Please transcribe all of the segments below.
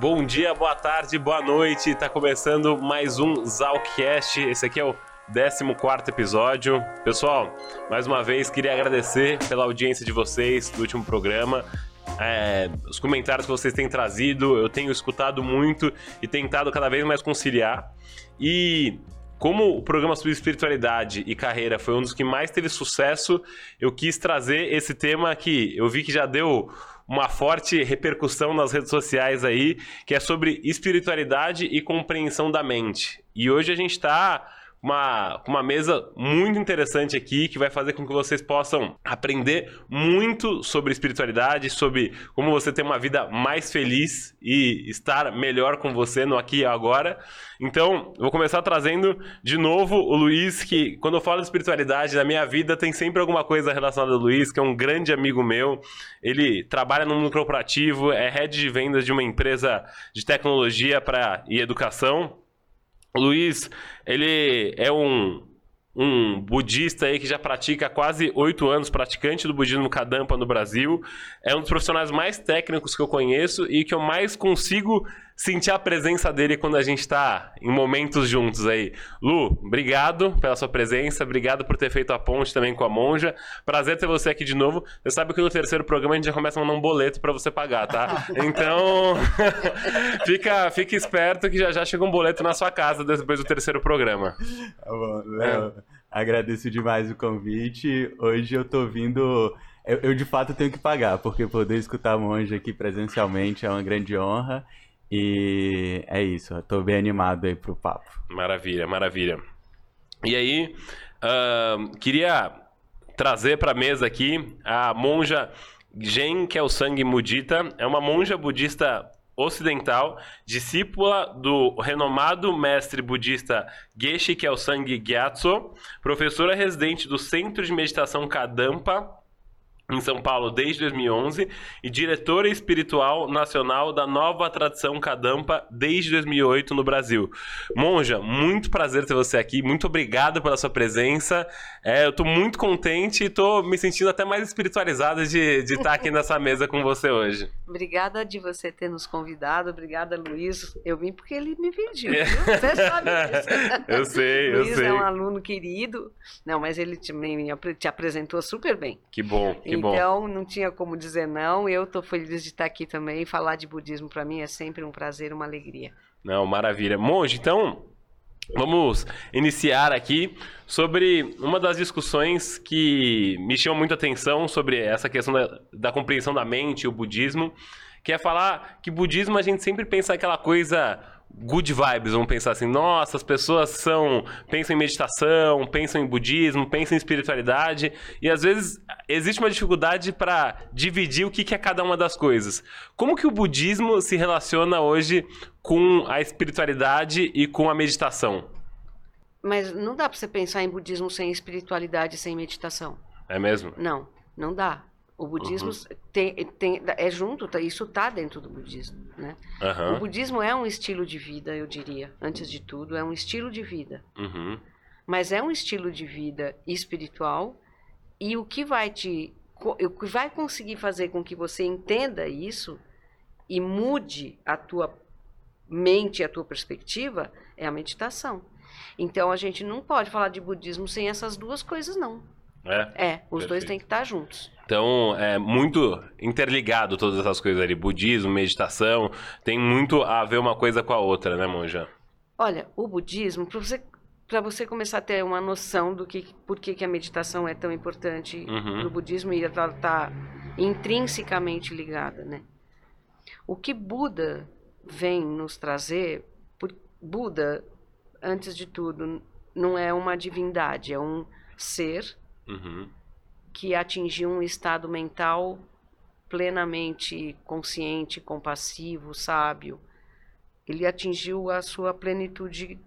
Bom dia, boa tarde, boa noite. Está começando mais um Zalcast. Esse aqui é o 14 episódio. Pessoal, mais uma vez queria agradecer pela audiência de vocês do último programa. É, os comentários que vocês têm trazido, eu tenho escutado muito e tentado cada vez mais conciliar. E como o programa sobre espiritualidade e carreira foi um dos que mais teve sucesso, eu quis trazer esse tema aqui. Eu vi que já deu uma forte repercussão nas redes sociais aí, que é sobre espiritualidade e compreensão da mente. E hoje a gente está uma, uma mesa muito interessante aqui que vai fazer com que vocês possam aprender muito sobre espiritualidade, sobre como você ter uma vida mais feliz e estar melhor com você no aqui e agora. Então, vou começar trazendo de novo o Luiz, que quando eu falo de espiritualidade na minha vida tem sempre alguma coisa relacionada ao Luiz, que é um grande amigo meu. Ele trabalha no mundo corporativo, é head de vendas de uma empresa de tecnologia para e educação. Luiz, ele é um, um budista aí que já pratica há quase oito anos, praticante do budismo Kadampa no Brasil. É um dos profissionais mais técnicos que eu conheço e que eu mais consigo sentir a presença dele quando a gente está em momentos juntos aí. Lu, obrigado pela sua presença, obrigado por ter feito a ponte também com a Monja. Prazer ter você aqui de novo. Você sabe que no terceiro programa a gente já começa a mandar um boleto para você pagar, tá? Então, fica, fica esperto que já já chega um boleto na sua casa depois do terceiro programa. Tá bom, Léo, é. agradeço demais o convite. Hoje eu tô vindo eu, eu, de fato tenho que pagar, porque poder escutar a Monja aqui presencialmente é uma grande honra. E é isso, eu tô bem animado aí pro papo. Maravilha, maravilha. E aí, uh, queria trazer para a mesa aqui a monja Gen, que é o sangue mudita. É uma monja budista ocidental, discípula do renomado mestre budista Geshe, que é Gyatso, professora residente do Centro de Meditação Kadampa, em São Paulo desde 2011 e diretora espiritual nacional da nova tradição Kadampa desde 2008 no Brasil. Monja, muito prazer ter você aqui, muito obrigado pela sua presença. É, eu estou muito contente e estou me sentindo até mais espiritualizado de, de estar aqui nessa mesa com você hoje. Obrigada de você ter nos convidado, obrigada Luiz. Eu vim porque ele me pediu, viu? Você sabe disso. eu sei, eu Luiz sei. é um aluno querido, não, mas ele te, me, te apresentou super bem. Que bom, que então, bom. Não tinha como dizer não. Eu estou feliz de estar aqui também. Falar de budismo para mim é sempre um prazer, uma alegria. Não, maravilha. Monge, então, vamos iniciar aqui sobre uma das discussões que me chamou muita atenção sobre essa questão da, da compreensão da mente e o budismo, que é falar que budismo a gente sempre pensa aquela coisa good vibes, vamos pensar assim, nossa, as pessoas são, pensam em meditação, pensam em budismo, pensam em espiritualidade, e às vezes existe uma dificuldade para dividir o que, que é cada uma das coisas. Como que o budismo se relaciona hoje com a espiritualidade e com a meditação? Mas não dá para você pensar em budismo sem espiritualidade, sem meditação. É mesmo? Não, não dá. O budismo uhum. tem, tem, é junto, tá, isso está dentro do budismo. Né? Uhum. O budismo é um estilo de vida, eu diria, antes de tudo, é um estilo de vida. Uhum. Mas é um estilo de vida espiritual e o que vai te. O que vai conseguir fazer com que você entenda isso e mude a tua mente, a tua perspectiva, é a meditação. Então a gente não pode falar de budismo sem essas duas coisas, não. É, é os Perfeito. dois têm que estar juntos. Então, é muito interligado todas essas coisas ali. Budismo, meditação, tem muito a ver uma coisa com a outra, né, Monja? Olha, o budismo, para você, você começar a ter uma noção do que, por que, que a meditação é tão importante uhum. no budismo e ela está intrinsecamente ligada, né? O que Buda vem nos trazer, Buda, antes de tudo, não é uma divindade, é um ser uhum que atingiu um estado mental plenamente consciente, compassivo, sábio. Ele atingiu a sua plenitude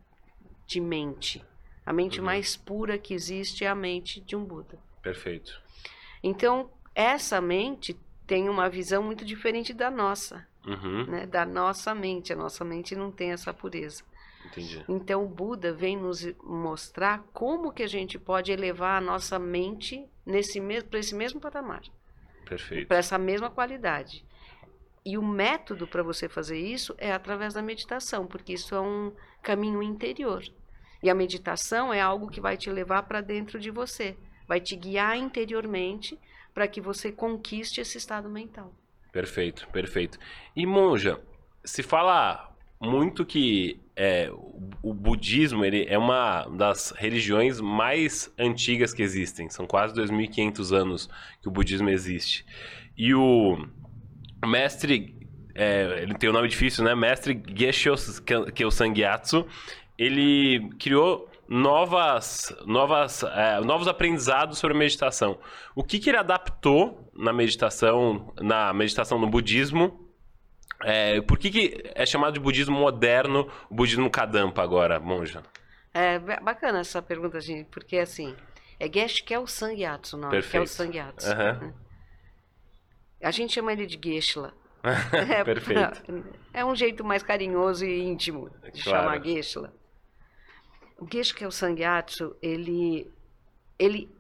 de mente. A mente uhum. mais pura que existe é a mente de um Buda. Perfeito. Então, essa mente tem uma visão muito diferente da nossa, uhum. né? da nossa mente. A nossa mente não tem essa pureza. Entendi. Então, o Buda vem nos mostrar como que a gente pode elevar a nossa mente nesse mesmo para esse mesmo patamar. Perfeito. Para essa mesma qualidade. E o método para você fazer isso é através da meditação, porque isso é um caminho interior. E a meditação é algo que vai te levar para dentro de você, vai te guiar interiormente para que você conquiste esse estado mental. Perfeito, perfeito. E monja, se fala muito que é, o budismo ele é uma das religiões mais antigas que existem. São quase 2.500 anos que o budismo existe. E o mestre, é, ele tem um nome difícil, né? Mestre Gesho Kyosangyatsu, ele criou novas, novas, é, novos aprendizados sobre meditação. O que, que ele adaptou na meditação, na meditação no budismo? É, por que, que é chamado de budismo moderno o budismo Kadampa agora, monja? É bacana essa pergunta, gente, porque assim, é Geshe que é o Sangyatsu, não Perfeito. é o Sangyatsu. Uhum. A gente chama ele de Geshe-la. é, Perfeito. É um jeito mais carinhoso e íntimo de Claro. chamar Geshe-la. O Geshe que é o Sangyatsu, ele, ele,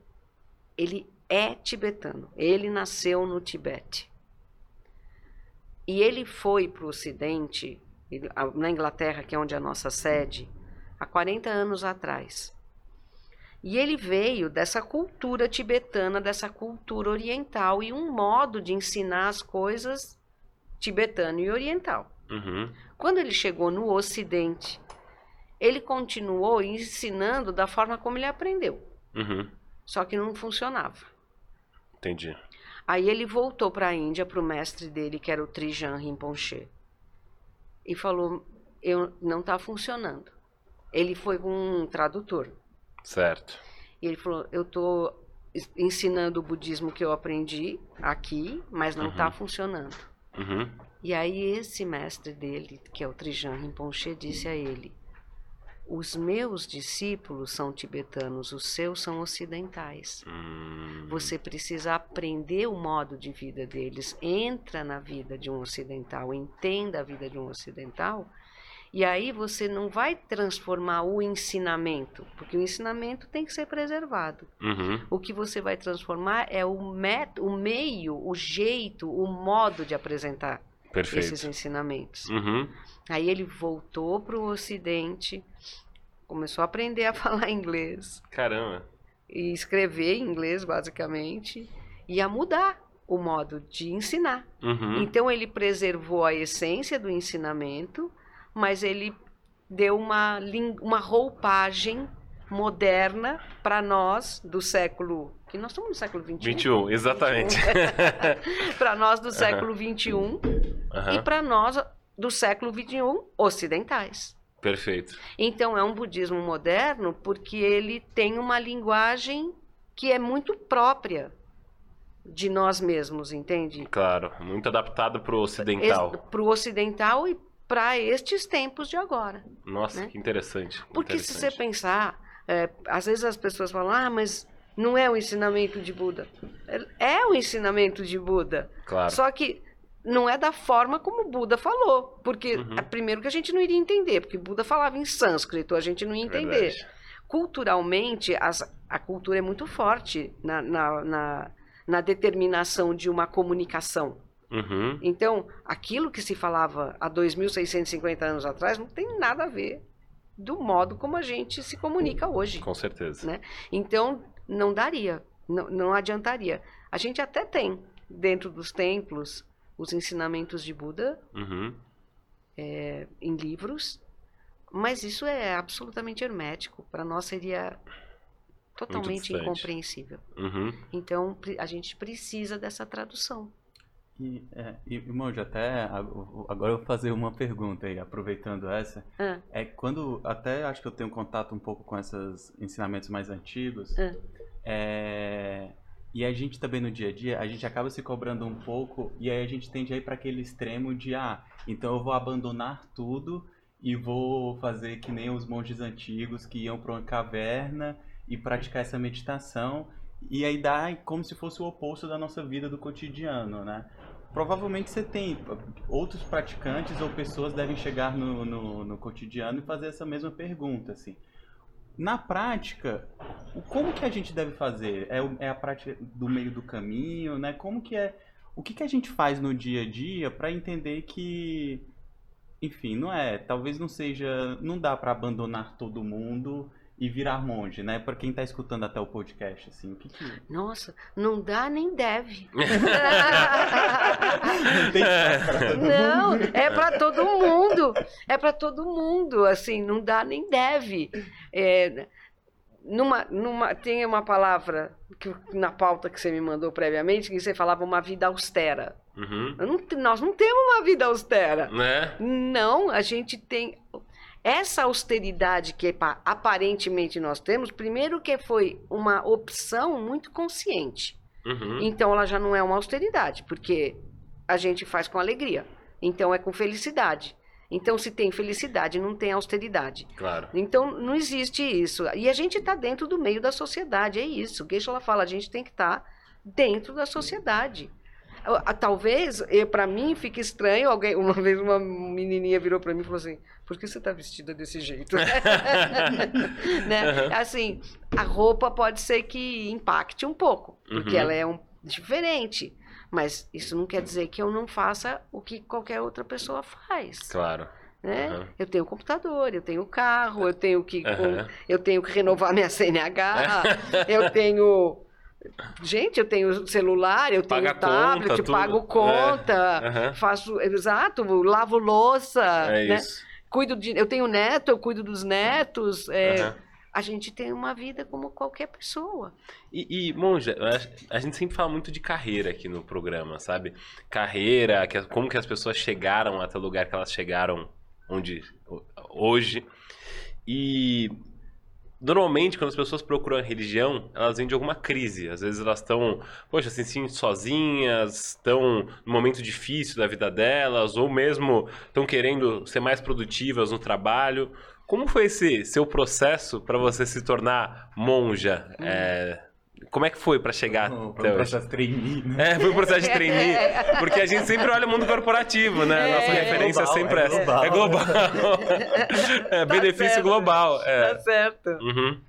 ele é tibetano. Ele nasceu no Tibete. E ele foi para o Ocidente, ele- na Inglaterra, que é onde é a nossa sede, há 40 anos atrás. E ele veio dessa cultura tibetana, dessa cultura oriental e um modo de ensinar as coisas tibetano e oriental. Uhum. Quando ele chegou no Ocidente, ele continuou ensinando da forma como ele aprendeu, Uhum. só que não funcionava. Entendi. Aí ele voltou para a Índia, para o mestre dele, que era o Trijan Rinpoche, e falou: eu, não está funcionando. Ele foi com um tradutor. Certo. E ele falou: eu estou ensinando o budismo que eu aprendi aqui, mas não está funcionando. Uhum. E aí esse mestre dele, que é o Trijan Rinpoche, disse a ele: Os meus discípulos são tibetanos, os seus são ocidentais. Hum, Você precisa aprender o modo de vida deles. Entra na vida de um ocidental, entenda a vida de um ocidental. E aí você não vai transformar o ensinamento, porque o ensinamento tem que ser preservado. Uhum. O que você vai transformar é o, met o meio, o jeito, o modo de apresentar Perfeito. esses ensinamentos. Uhum. Aí ele voltou para o Ocidente, começou a aprender a falar inglês Caramba. e escrever em inglês, basicamente, e a mudar o modo de ensinar. Uhum. Então ele preservou a essência do ensinamento, mas ele deu uma, uma roupagem moderna para nós do século. Que nós estamos no século XXI. 21, exatamente. para nós do século XXI e Aham. para nós do século XXI ocidentais. Perfeito. Então é um budismo moderno porque ele tem uma linguagem que é muito própria de nós mesmos, entende? Claro. Muito adaptado pro ocidental. Para o ocidental e para estes tempos de agora. Nossa, né? que interessante. Porque se você interessante. pensar, é, às vezes as pessoas falam, ah, mas não é o ensinamento de Buda. É o ensinamento de Buda. Claro. Só que não é da forma como Buda falou. Porque, Uhum. é, primeiro, que a gente não iria entender, porque Buda falava em sânscrito, a gente não ia entender. Verdade. Culturalmente, as- a cultura é muito forte na, na, na, na determinação de uma comunicação. Uhum. Então, aquilo que se falava há 2.650 anos atrás não tem nada a ver do modo como a gente se comunica hoje. Com certeza. Né? Então, não daria, não, não adiantaria. A gente até tem, dentro dos templos, os ensinamentos de Buda Uhum. em livros, mas isso é absolutamente hermético. Para nós seria totalmente incompreensível. Uhum. Então, a gente precisa dessa tradução. E, é, e irmão, já até ag- agora eu vou fazer uma pergunta aí, aproveitando essa. Ah. É quando até acho que eu tenho contato um pouco com esses ensinamentos mais antigos. Ah. é, e a gente também no dia a dia, a gente acaba se cobrando um pouco e aí a gente tende a ir para aquele extremo de ah, então eu vou abandonar tudo e vou fazer que nem os monges antigos que iam para uma caverna e praticar essa meditação e aí dá como se fosse o oposto da nossa vida do cotidiano, né? Provavelmente você tem outros praticantes ou pessoas devem chegar no, no, no cotidiano e fazer essa mesma pergunta, assim. Na prática, como que a gente deve fazer? É, é a prática do meio do caminho, né? Como que é o que, que a gente faz no dia a dia para entender que, enfim, não é, talvez não seja, não dá para abandonar todo mundo e virar monge, né? Para quem tá escutando até o podcast, assim, o que que... Nossa, não dá nem deve. Não tem espaço pra todo Não, mundo. é para todo mundo. É para todo mundo, assim, não dá nem deve. É, numa, numa, tem uma palavra que, na pauta que você me mandou previamente que você falava uma vida austera. Uhum. Não nós não temos uma vida austera. Né? Não, a gente tem. Essa austeridade que pa- aparentemente nós temos, primeiro que foi uma opção muito consciente. Uhum. Então ela já não é uma austeridade, porque a gente faz com alegria. Então é com felicidade. Então se tem felicidade, não tem austeridade. Claro. Então não existe isso. E a gente está dentro do meio da sociedade, é isso. O Geisha ela fala, a gente tem que estar dentro da sociedade. Talvez, para mim, fique estranho. Alguém, uma vez uma menininha virou para mim e falou assim: Por que você está vestida desse jeito? né? Assim, a roupa pode ser que impacte um pouco, porque Uhum. ela é um, diferente. Mas isso não quer dizer que eu não faça o que qualquer outra pessoa faz Claro. né? Aham. Eu tenho computador, eu tenho carro, eu tenho que com- eu tenho que renovar minha CNH, eu tenho Gente, eu tenho celular, eu Paga tenho tablet, conta, pago conta, É, aham. faço, exato, lavo louça, É né? isso. Cuido de, eu tenho neto, eu cuido dos netos, é, Aham. a gente tem uma vida como qualquer pessoa. E, e, Monja, a gente sempre fala muito de carreira aqui no programa, sabe? Carreira, que- como que as pessoas chegaram até o lugar que elas chegaram onde hoje. E normalmente quando as pessoas procuram a religião, elas vêm de alguma crise. Às vezes elas estão, poxa, se sentindo sozinhas, estão num momento difícil da vida delas, ou mesmo estão querendo ser mais produtivas no trabalho. Como foi esse seu processo para você se tornar monja? É, como é que foi para chegar Não, Foi um processo trainee, né? É, foi um processo de trainee, porque a gente sempre olha o mundo corporativo, né? Nossa É, referência global, sempre é essa. global. É global. é benefício certo. global. É. Tá certo. Uhum.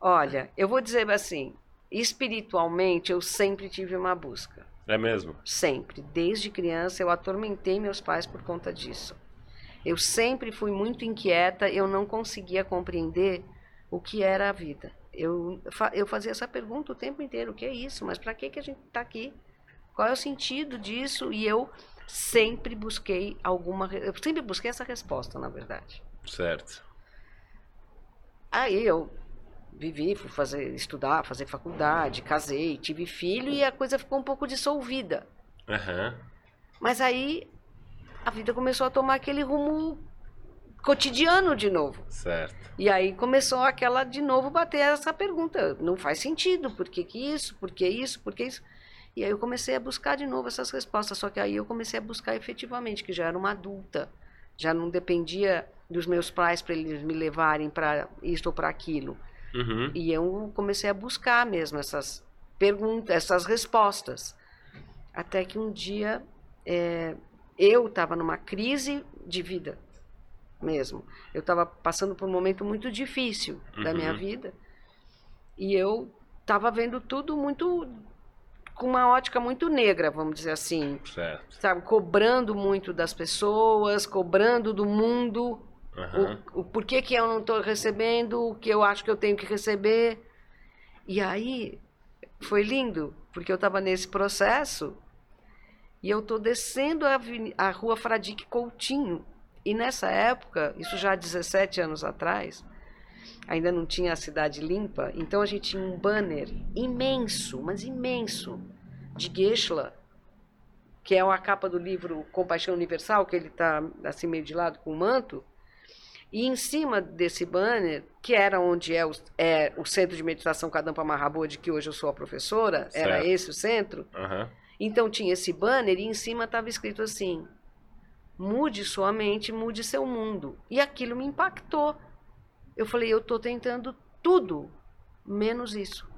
Olha, eu vou dizer assim, espiritualmente eu sempre tive uma busca. É mesmo? Sempre. Desde criança eu atormentei meus pais por conta disso. Eu sempre fui muito inquieta, eu não conseguia compreender o que era a vida. Eu, eu fazia essa pergunta o tempo inteiro: o que é isso? Mas para que, que a gente está aqui? Qual é o sentido disso? E eu sempre busquei alguma. Eu sempre busquei essa resposta, na verdade. Certo. Aí eu vivi, fui fazer, estudar, fazer faculdade, casei, tive filho e a coisa ficou um pouco dissolvida. Aham. Mas aí a vida começou a tomar aquele rumo cotidiano de novo. Certo. E aí começou aquela de novo bater essa pergunta, não faz sentido, por que, que isso, por que isso, por que isso? E aí eu comecei a buscar de novo essas respostas, só que aí eu comecei a buscar efetivamente, que já era uma adulta, já não dependia dos meus pais para eles me levarem para isso ou para aquilo. Uhum. E eu comecei a buscar mesmo essas perguntas, essas respostas. Até que um dia é, eu estava numa crise de vida mesmo. Eu estava passando por um momento muito difícil da minha Uhum. vida. E eu estava vendo tudo muito com uma ótica muito negra, vamos dizer assim. Certo. Sabe, cobrando muito das pessoas, cobrando do mundo, Aham. o, o porquê que eu não estou recebendo o que eu acho que eu tenho que receber. E aí foi lindo, porque eu estava nesse processo e eu estou descendo a, a rua Fradique Coutinho. E nessa época, isso já há 17 anos atrás, ainda não tinha a cidade limpa, então a gente tinha um banner imenso, mas imenso, de Geshe-la, que é a capa do livro Compaixão Universal, que ele está assim meio de lado com o manto. E em cima desse banner, que era onde é o, é o centro de meditação Kadampa Mahabodhi, que hoje eu sou a professora, era Certo. esse o centro. Aham. Então tinha esse banner e em cima estava escrito assim: mude sua mente, mude seu mundo. E aquilo me impactou. Eu falei: eu estou tentando tudo, menos isso.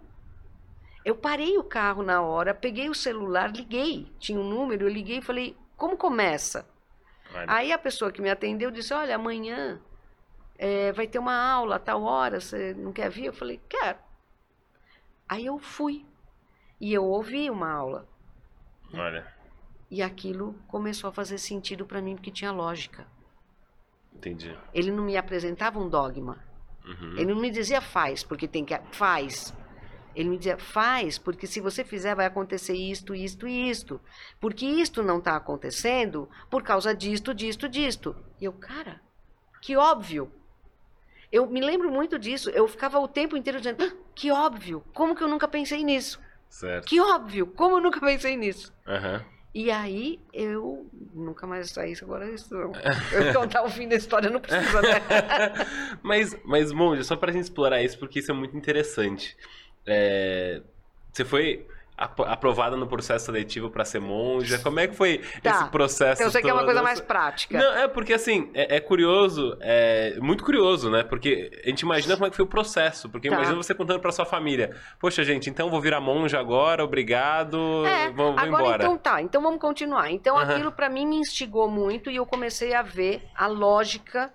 Eu parei o carro na hora, peguei o celular, liguei. Tinha um número, eu liguei e falei: como começa? Aí a pessoa que me atendeu disse: Olha, amanhã eh, vai ter uma aula a tal hora, você não quer vir? Eu falei: Quero. Aí eu fui. E eu ouvi uma aula. Olha, E aquilo começou a fazer sentido para mim porque tinha lógica. entendi. Ele não me apresentava um dogma. Uhum. Ele não me dizia faz, porque tem que faz. Ele me dizia faz, porque se você fizer vai acontecer isto, isto e isto. Porque isto não está acontecendo por causa disto, disto, disto. E eu, cara, que óbvio. Eu me lembro muito disso. Eu ficava o tempo inteiro dizendo, "Ah, que óbvio. Como que eu nunca pensei nisso? Certo. Que óbvio. Como eu nunca pensei nisso? Aham. E aí eu nunca mais saí agora. Isso, eu contar o fim da história não precisa, né? mas, mas, Monja, só pra gente explorar isso, porque isso é muito interessante. É, Você foi aprovada no processo seletivo pra ser monja? Como é que foi Tá. esse processo Então, eu sei que é uma coisa mais prática. Não, é porque assim, é, é curioso, é muito curioso, né? Porque a gente imagina como é que foi o processo. Porque Tá. imagina você contando pra sua família. Poxa, gente, então vou virar monja agora, obrigado, É, vou, vou agora embora. então tá, então vamos continuar. Então aquilo pra mim me instigou muito e eu comecei a ver a lógica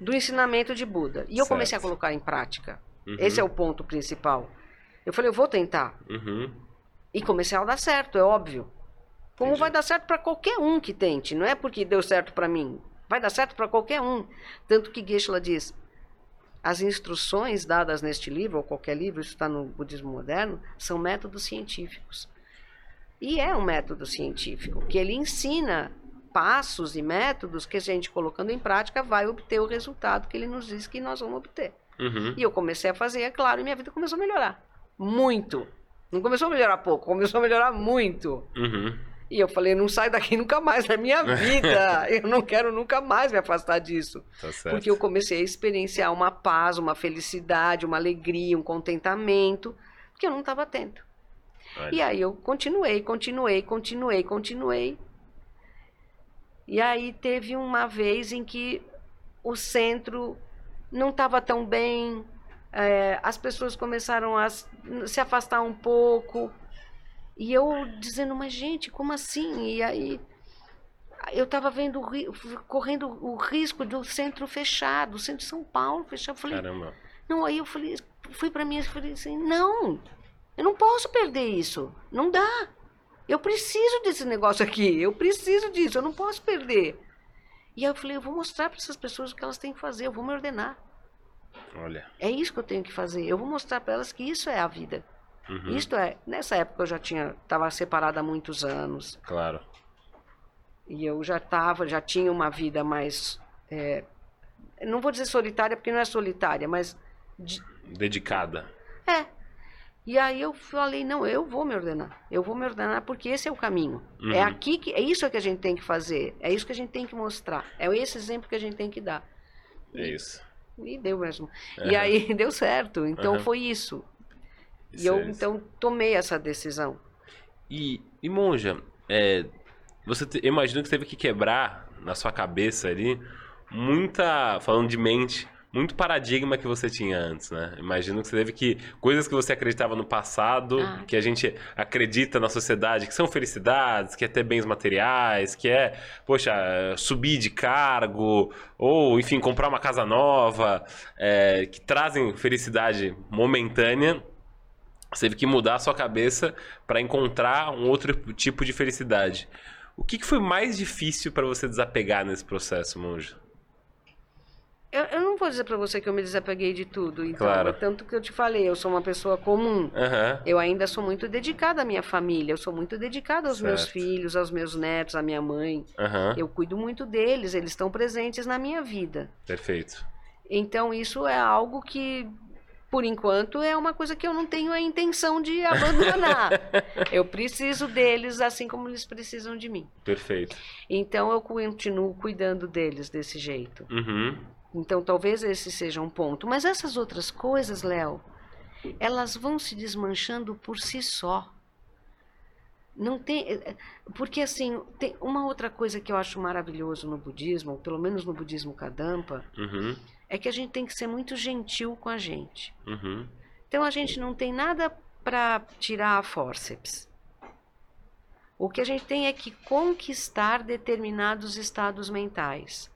do ensinamento de Buda. E eu comecei a Certo. colocar em prática. Uhum, Esse é o ponto principal. Eu falei, eu vou tentar. uhum, E comecei a dar certo, é óbvio. Como Entendi. vai dar certo pra qualquer um que tente, não é porque deu certo pra mim. Vai dar certo pra qualquer um. Tanto que Geshe-la diz, as instruções dadas neste livro, ou qualquer livro, isso está no budismo moderno, são métodos científicos. E é um método científico, que ele ensina passos e métodos que a gente colocando em prática vai obter o resultado que ele nos diz que nós vamos obter. uhum. E eu comecei a fazer, é claro, e minha vida começou a melhorar. Muito. Não começou a melhorar pouco, começou a melhorar muito. Uhum. E eu falei, não sai daqui nunca mais na minha vida. Eu não quero nunca mais me afastar disso. Tá. Porque eu comecei a experienciar uma paz, uma felicidade, uma alegria, um contentamento que eu não estava tendo. Olha. E aí eu continuei, continuei, continuei, continuei. E aí teve uma vez em que o centro não estava tão bem, eh, as pessoas começaram a se afastar um pouco. E eu dizendo, mas gente, como assim? E aí eu estava vendo, correndo o risco do centro fechado, o centro de São Paulo fechado. Falei, Caramba. não, aí eu falei, fui para mim e falei assim, não, eu não posso perder isso, não dá. Eu preciso desse negócio aqui, eu preciso disso, eu não posso perder. E aí eu falei, eu vou mostrar para essas pessoas o que elas têm que fazer, eu vou me ordenar. Olha. É isso que eu tenho que fazer. Eu vou mostrar para elas que isso é a vida. Uhum. Isto é, nessa época eu já tinha, estava separada há muitos anos. Claro. E eu já estava, já tinha uma vida mais. é, não vou dizer solitária, porque não é solitária, mas. de- Dedicada. é. E aí eu falei, não, eu vou me ordenar. Eu vou me ordenar porque esse é o caminho. Uhum. É aqui que. É isso que a gente tem que fazer. É isso que a gente tem que mostrar. É esse exemplo que a gente tem que dar. É isso. E deu mesmo. E Aham. aí deu certo. Então Aham. foi isso. E eu então tomei essa decisão. E, e monja, é, você te, eu imagino que você teve que quebrar na sua cabeça ali muita, falando de mente, muito paradigma que você tinha antes, né? Imagino que você teve que coisas que você acreditava no passado, Ah. que a gente acredita na sociedade, que são felicidades, que é ter bens materiais, que é, poxa, subir de cargo, ou enfim, comprar uma casa nova, é, que trazem felicidade momentânea. Você teve que mudar a sua cabeça para encontrar um outro tipo de felicidade. O que, que foi mais difícil para você desapegar nesse processo, monja? Eu, eu não vou dizer pra você que eu me desapeguei de tudo. Então, Claro. é tanto que eu te falei, eu sou uma pessoa comum. Aham. Eu ainda sou muito dedicada à minha família, eu sou muito dedicada aos meus Certo. filhos, aos meus netos, à minha mãe. Aham. Eu cuido muito deles, eles estão presentes na minha vida. Perfeito. Então isso é algo que, por enquanto, é uma coisa que eu não tenho a intenção de abandonar. eu preciso deles assim como eles precisam de mim. Perfeito. Então eu continuo cuidando deles desse jeito. Uhum. Então talvez esse seja um ponto. Mas essas outras coisas, Léo, elas vão se desmanchando por si só. Não tem. eh, eh, Porque assim, tem uma outra coisa que eu acho maravilhoso no budismo, pelo menos no budismo Kadampa, Uhum. é que a gente tem que ser muito gentil com a gente. Uhum. Então a gente não tem nada para tirar a forceps. O que a gente tem é que conquistar determinados estados mentais.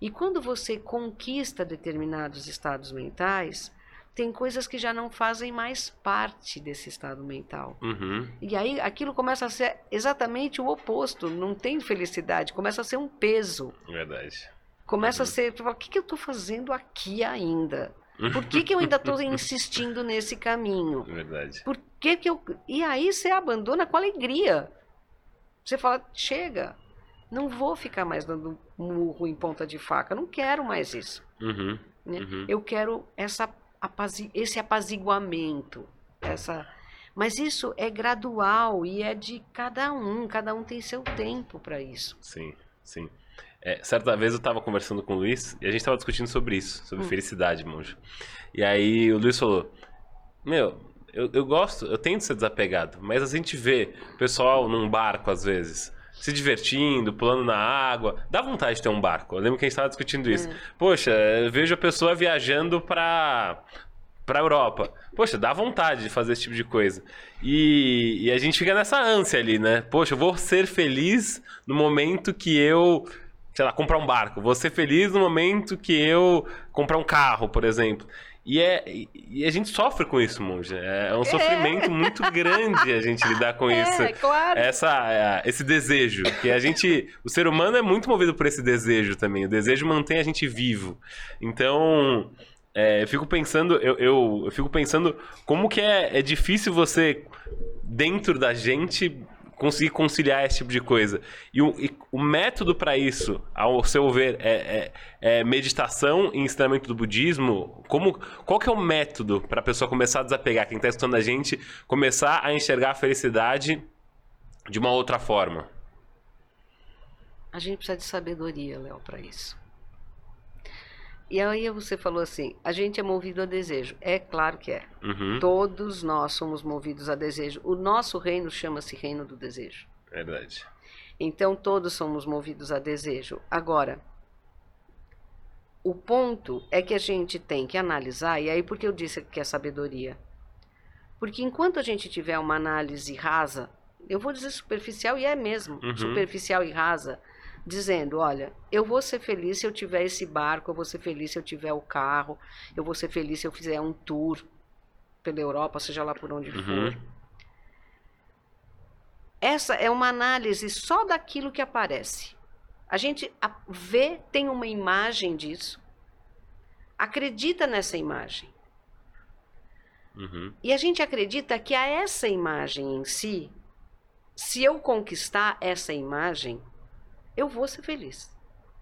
E quando você conquista determinados estados mentais, tem coisas que já não fazem mais parte desse estado mental. Uhum. E aí aquilo começa a ser exatamente o oposto. Não tem felicidade, começa a ser um peso. Verdade. Começa Uhum. a ser, fala, o que, que eu estou fazendo aqui ainda? Por que, que eu ainda estou insistindo nesse caminho? Verdade. Por que, que eu. E aí você abandona com alegria. Você fala, chega, não vou ficar mais dando murro em ponta de faca, não quero mais isso. Uhum. né? Uhum. Eu quero essa esse apaziguamento. Essa... Mas isso é gradual e é de cada um, cada um tem seu tempo para isso. Sim, sim. É, certa vez eu tava conversando com o Luiz e a gente tava discutindo sobre isso, sobre Hum. felicidade, monge. E aí o Luiz falou: Meu, eu, eu gosto, eu tento ser desapegado, mas a gente vê pessoal num barco às vezes. Se divertindo, pulando na água. Dá vontade de ter um barco. Eu lembro que a gente estava discutindo isso. É. Poxa, eu vejo a pessoa viajando pra, pra Europa. Poxa, dá vontade de fazer esse tipo de coisa. E, e a gente fica nessa ânsia ali, né? Poxa, eu vou ser feliz no momento que eu, sei lá, comprar um barco. Vou ser feliz no momento que eu comprar um carro, por exemplo. E, é, e- a gente sofre com isso, monge. É um sofrimento muito grande a gente lidar com isso É, claro. essa, é, esse desejo. Que a gente. O ser humano é muito movido por esse desejo também. O desejo mantém a gente vivo. Então. é, eu fico pensando, eu, eu, eu fico pensando como que é, é difícil você, dentro da gente, conseguir conciliar esse tipo de coisa. E o, e o método para isso, ao seu ver, é, é- é meditação e ensinamento do budismo? Como, qual que é o método para a pessoa começar a desapegar? Quem está estudando a gente começar a enxergar a felicidade de uma outra forma. A gente precisa de sabedoria, Léo, para isso. E aí você falou assim: a gente é movido a desejo. É claro que é. Uhum, Todos nós somos movidos a desejo. O nosso reino chama-se reino do desejo. verdade. Então todos somos movidos a desejo. Agora, o ponto é que a gente tem que analisar, e aí por que eu disse que é sabedoria? Porque enquanto a gente tiver uma análise rasa, eu vou dizer superficial e é mesmo, Uhum. superficial e rasa, dizendo, olha, eu vou ser feliz se eu tiver esse barco, eu vou ser feliz se eu tiver o carro, eu vou ser feliz se eu fizer um tour pela Europa, seja lá por onde Uhum. for. Essa é uma análise só daquilo que aparece. A gente vê, tem uma imagem disso, acredita nessa imagem. Uhum, E a gente acredita que a essa imagem em si, se eu conquistar essa imagem, eu vou ser feliz.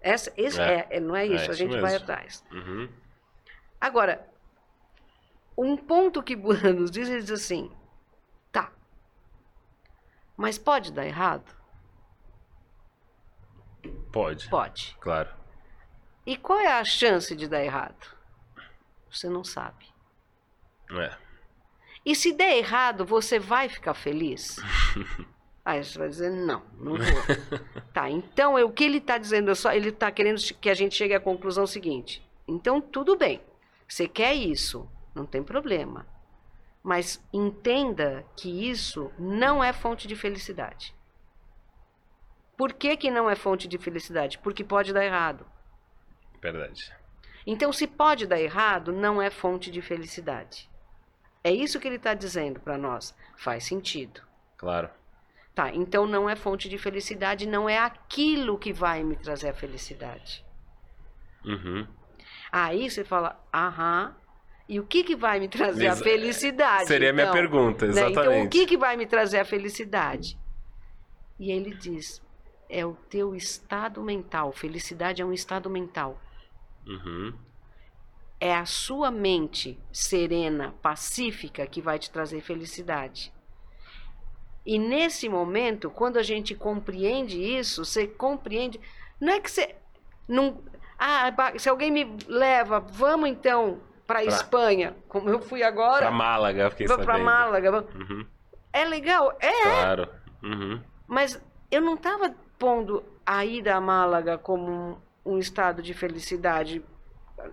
Essa, esse É. é, é- não é isso, a isso gente vai mesmo. atrás. uhum, Agora, um ponto que Buda nos diz, ele diz assim, tá, mas pode dar errado? pode, Pode. claro. E qual é a chance de dar errado? Você não sabe. É. E se der errado, você vai ficar feliz? Aí você vai dizer, não, não vou. tá, então é o que ele está dizendo, é só, ele está querendo que a gente chegue à conclusão seguinte. Então, tudo bem, você quer isso, não tem problema. Mas entenda que isso não é fonte de felicidade. Por que, que não é fonte de felicidade? Porque pode dar errado. Verdade. Então, se pode dar errado, não é fonte de felicidade. É isso que ele está dizendo para nós. Faz sentido. Claro. Tá, então não é fonte de felicidade, não é aquilo que vai me trazer a felicidade. Uhum. Aí você fala, aham, e o que, que vai me trazer a Exa- felicidade? Seria a minha então? pergunta, Né? exatamente. Então, o que, que vai me trazer a felicidade? E ele diz, é o teu estado mental. Felicidade é um estado mental. Uhum. é a sua mente serena, pacífica, que vai te trazer felicidade. E nesse momento, quando a gente compreende isso, você compreende. Não é que você. Não, ah, se alguém me leva, vamos então para Espanha, como eu fui agora, Pra Málaga, fiquei vamos para sabendo. Málaga. Uhum. É legal? É, Claro. Uhum. mas eu não estava pondo a ida a Málaga como um, um estado de felicidade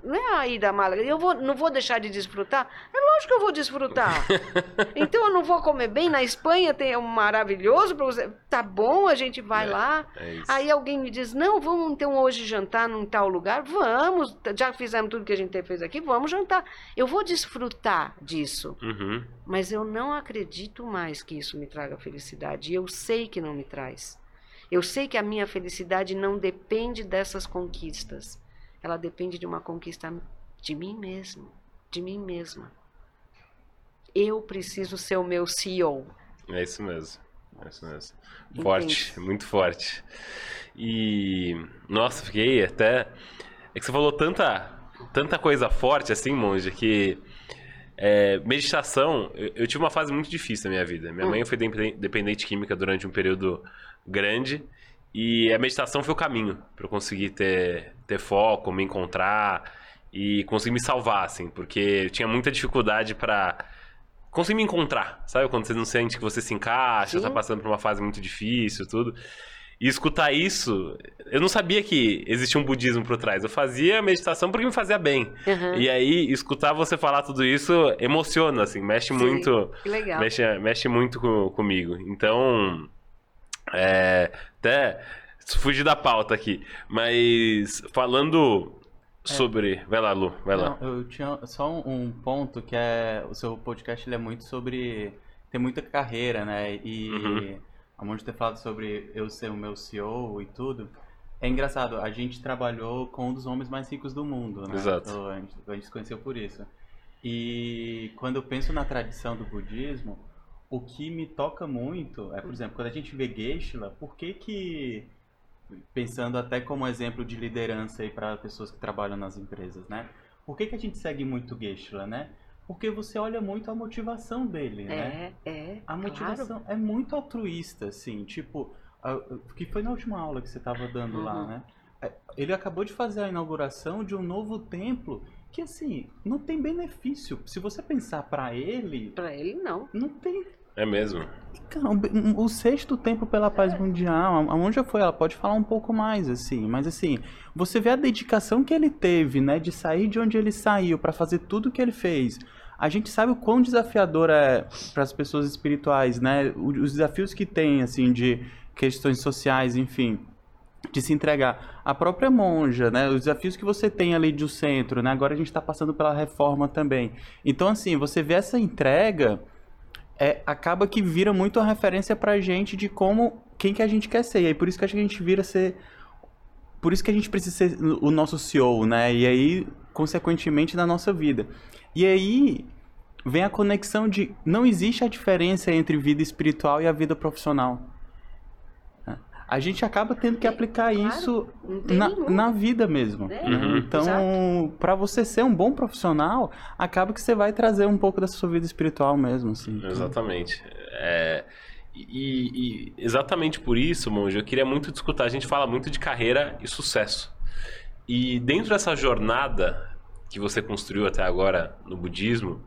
não é a ida Málaga. Eu vou, não vou deixar de desfrutar? É lógico que eu vou desfrutar. então eu não vou comer bem. Na Espanha tem um maravilhoso para você. Tá bom, a gente vai É, lá. É. Aí alguém me diz, não, vamos então hoje jantar num tal lugar? Vamos, já fizemos tudo que a gente fez aqui, vamos jantar. Eu vou desfrutar disso, Uhum. mas eu não acredito mais que isso me traga felicidade. E eu sei que não me traz. Eu sei que a minha felicidade não depende dessas conquistas. Ela depende de uma conquista de mim mesmo, de mim mesma. Eu preciso ser o meu CEO. É isso mesmo. É isso mesmo. Forte, muito forte. E. Nossa, fiquei até. É que você falou tanta, tanta coisa forte assim, monge, que. é, meditação, eu, eu tive uma fase muito difícil na minha vida. Minha Hum. mãe foi dependente dependente química durante um período grande. E a meditação foi o caminho para eu conseguir ter, ter foco, me encontrar e conseguir me salvar, assim, porque eu tinha muita dificuldade para conseguir me encontrar, sabe? Quando você não sente que você se encaixa, Sim. tá passando por uma fase muito difícil, tudo. E escutar isso, eu não sabia que existia um budismo por trás. Eu fazia meditação porque me fazia bem. Uhum. E aí, escutar você falar tudo isso emociona, assim, mexe Sim. muito Que legal. mexe, mexe muito com- comigo. Então, é, até fugir da pauta aqui, mas falando sobre, vai lá, Lu, vai lá. Não, eu tinha só um, um ponto que é o seu podcast ele é muito sobre tem muita carreira, né? E Uhum. a Monte ter falado sobre eu ser o meu CEO e tudo. É engraçado, a gente trabalhou com um dos homens mais ricos do mundo, né? Exato. Então, A gente, a gente se conheceu por isso. E quando eu penso na tradição do budismo, o que me toca muito é, por exemplo, quando a gente vê Geshe-la, por que que pensando até como exemplo de liderança aí para pessoas que trabalham nas empresas, né? Por que, que a gente segue muito Geshe-la, né? Porque você olha muito a motivação dele, né? É, é. A claro. motivação é muito altruísta, assim, tipo, a- que foi na última aula que você estava dando lá, Uhum. né? É, Ele acabou de fazer a inauguração de um novo templo que, assim, não tem benefício. Se você pensar para ele, Pra ele, não. não tem É mesmo. Cara, um- o sexto templo pela paz mundial, a- aonde já foi? Ela pode falar um pouco mais, assim, mas assim, você vê a dedicação que ele teve, né, de sair de onde ele saiu para fazer tudo que ele fez. A gente sabe o quão desafiador é para as pessoas espirituais, né, os desafios que tem, assim, de questões sociais, enfim, de se entregar. A própria monja, né, os desafios que você tem ali do centro, né, agora a gente está passando pela reforma também. Então, assim, você vê essa entrega é, acaba que vira muito a referência pra gente de como, quem que a gente quer ser. E aí por isso que a gente vira ser, por isso que a gente precisa ser o nosso CEO, né? E aí, consequentemente, na nossa vida. E aí vem a conexão de, não existe a diferença entre vida espiritual e a vida profissional. A gente acaba tendo que aplicar Claro, isso na, na vida mesmo. É? Uhum. Então, para você ser um bom profissional, acaba que você vai trazer um pouco da sua vida espiritual mesmo, assim. Exatamente. É, e, e exatamente por isso, Monge, eu queria muito discutir. A gente fala muito de carreira e sucesso. E dentro dessa jornada que você construiu até agora no budismo,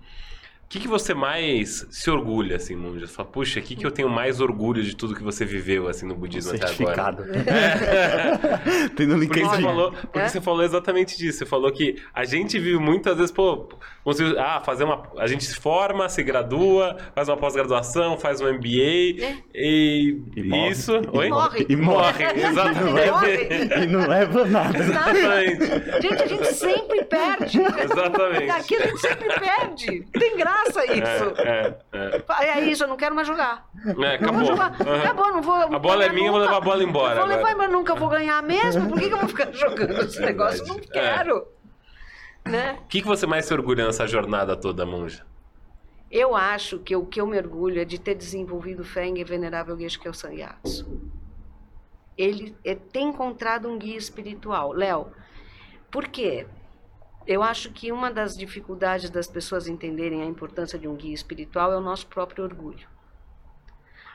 o que, que você mais se orgulha, assim, Monge? Você fala, puxa, o que, que eu tenho mais orgulho de tudo que você viveu, assim, no budismo até agora? Tem no Porque, você LinkedIn. falou, porque É? você falou exatamente disso. Você falou que a gente vive muitas vezes, pô, conseguiu, ah, fazer uma. A gente se forma, se gradua, faz uma pós-graduação, faz um MBA É. e. E morre. isso. E Oi? morre. E Morre, Morre. exatamente. E não leva nada. exatamente. Gente, a gente sempre perde. Exatamente. Aqui a gente sempre perde. Tem graça isso. É, é, É isso, eu não quero mais jogar. é. É, Não vou acabou. jogar. Acabou, não vou. A bola é minha, eu vou levar a bola embora Eu vou levar, mas nunca vou ganhar mesmo. Por que, que eu vou ficar jogando esse negócio? Eu não. É. quero. Né? O que, que você mais se orgulha nessa jornada toda, monja? Eu acho que o que eu me orgulho é de ter desenvolvido fé em Venerável Geshe Kyo Sanyatsu. Ele é, tem encontrado um guia espiritual. Léo, por quê? Eu acho que uma das dificuldades das pessoas entenderem a importância de um guia espiritual é o nosso próprio orgulho.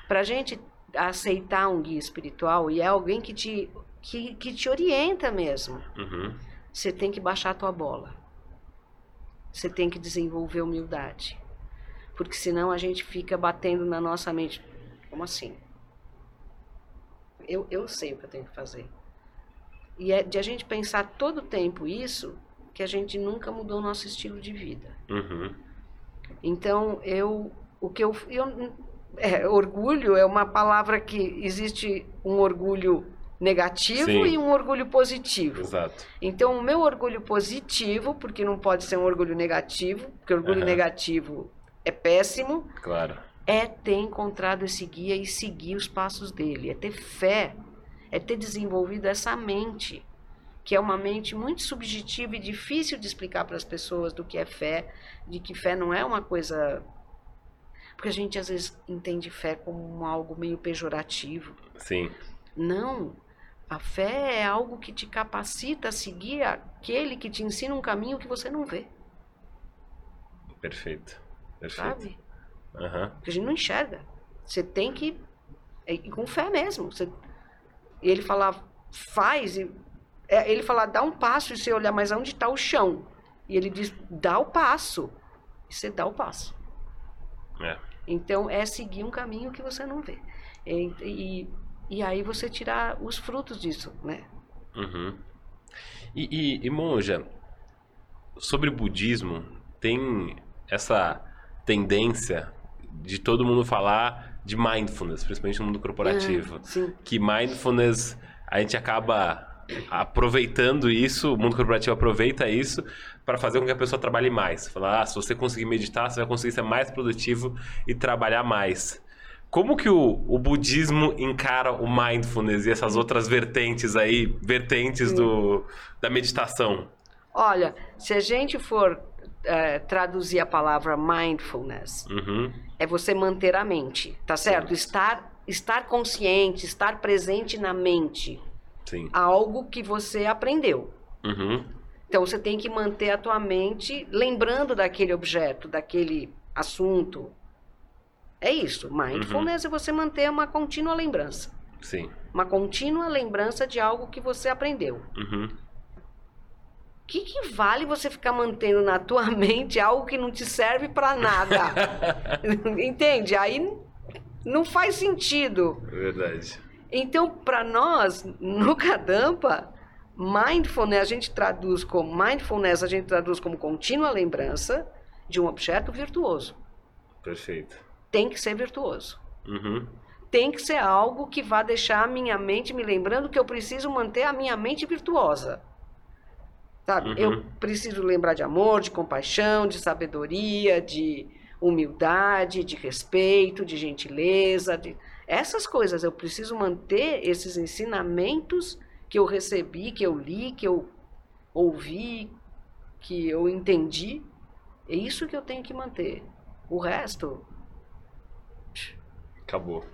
Para a gente aceitar um guia espiritual, e é alguém que te, que, que te orienta mesmo, Uhum. você tem que baixar a tua bola. Você tem que desenvolver humildade. Porque senão a gente fica batendo na nossa mente. Como assim? Eu, eu sei o que eu tenho que fazer. E é de a gente pensar todo o tempo isso, que a gente nunca mudou o nosso estilo de vida. Uhum. Então, eu, o que eu, eu é, orgulho é uma palavra que existe um orgulho negativo Sim. e um orgulho positivo. Exato. Então, o meu orgulho positivo, porque não pode ser um orgulho negativo, porque orgulho Aham. negativo é péssimo, Claro. é ter encontrado esse guia e seguir os passos dele, é ter fé, é ter desenvolvido essa mente, que é uma mente muito subjetiva e difícil de explicar para as pessoas do que é fé, de que fé não é uma coisa. Porque a gente às vezes entende fé como algo meio pejorativo. Sim. Não. A fé é algo que te capacita a seguir aquele que te ensina um caminho que você não vê, Perfeito. Perfeito. sabe? Aham. Porque a gente não enxerga. Você tem que. é, ir com fé mesmo. Você, e ele falar, faz. E, é, ele falar, dá um passo e você olhar, mas onde está o chão? E ele diz, dá o passo. E você dá o passo. É. Então é seguir um caminho que você não vê. E, e, e aí você tirar os frutos disso, né? Uhum. E, e, e, monja, sobre budismo, tem essa tendência de todo mundo falar de mindfulness, principalmente no mundo corporativo. Ah, sim. Que mindfulness, a gente acaba aproveitando isso, o mundo corporativo aproveita isso para fazer com que a pessoa trabalhe mais. Falar, ah, se você conseguir meditar, você vai conseguir ser mais produtivo e trabalhar mais. Como que o, o budismo encara o mindfulness e essas outras vertentes aí, vertentes do, da meditação? Olha, se a gente for eh, traduzir a palavra mindfulness, Uhum, é você manter a mente, tá certo? Estar, estar consciente, estar presente na mente, sim. algo que você aprendeu. Uhum, Então você tem que manter a tua mente lembrando daquele objeto, daquele assunto. É isso. Mindfulness é você manter uma contínua lembrança, sim. uma contínua lembrança de algo que você aprendeu. Uhum, O que, que vale você ficar mantendo na tua mente algo que não te serve para nada? Entende? Aí não faz sentido. verdade. Então, para nós, no Kadampa, mindfulness a gente traduz como mindfulness a gente traduz como contínua lembrança de um objeto virtuoso. Perfeito. Tem que ser virtuoso. Uhum, Tem que ser algo que vá deixar a minha mente me lembrando que eu preciso manter a minha mente virtuosa. Sabe? Uhum. Eu preciso lembrar de amor, de compaixão, de sabedoria, de humildade, de respeito, de gentileza, de essas coisas. Eu preciso manter esses ensinamentos que eu recebi, que eu li, que eu ouvi, que eu entendi. É isso que eu tenho que manter. O resto, acabou.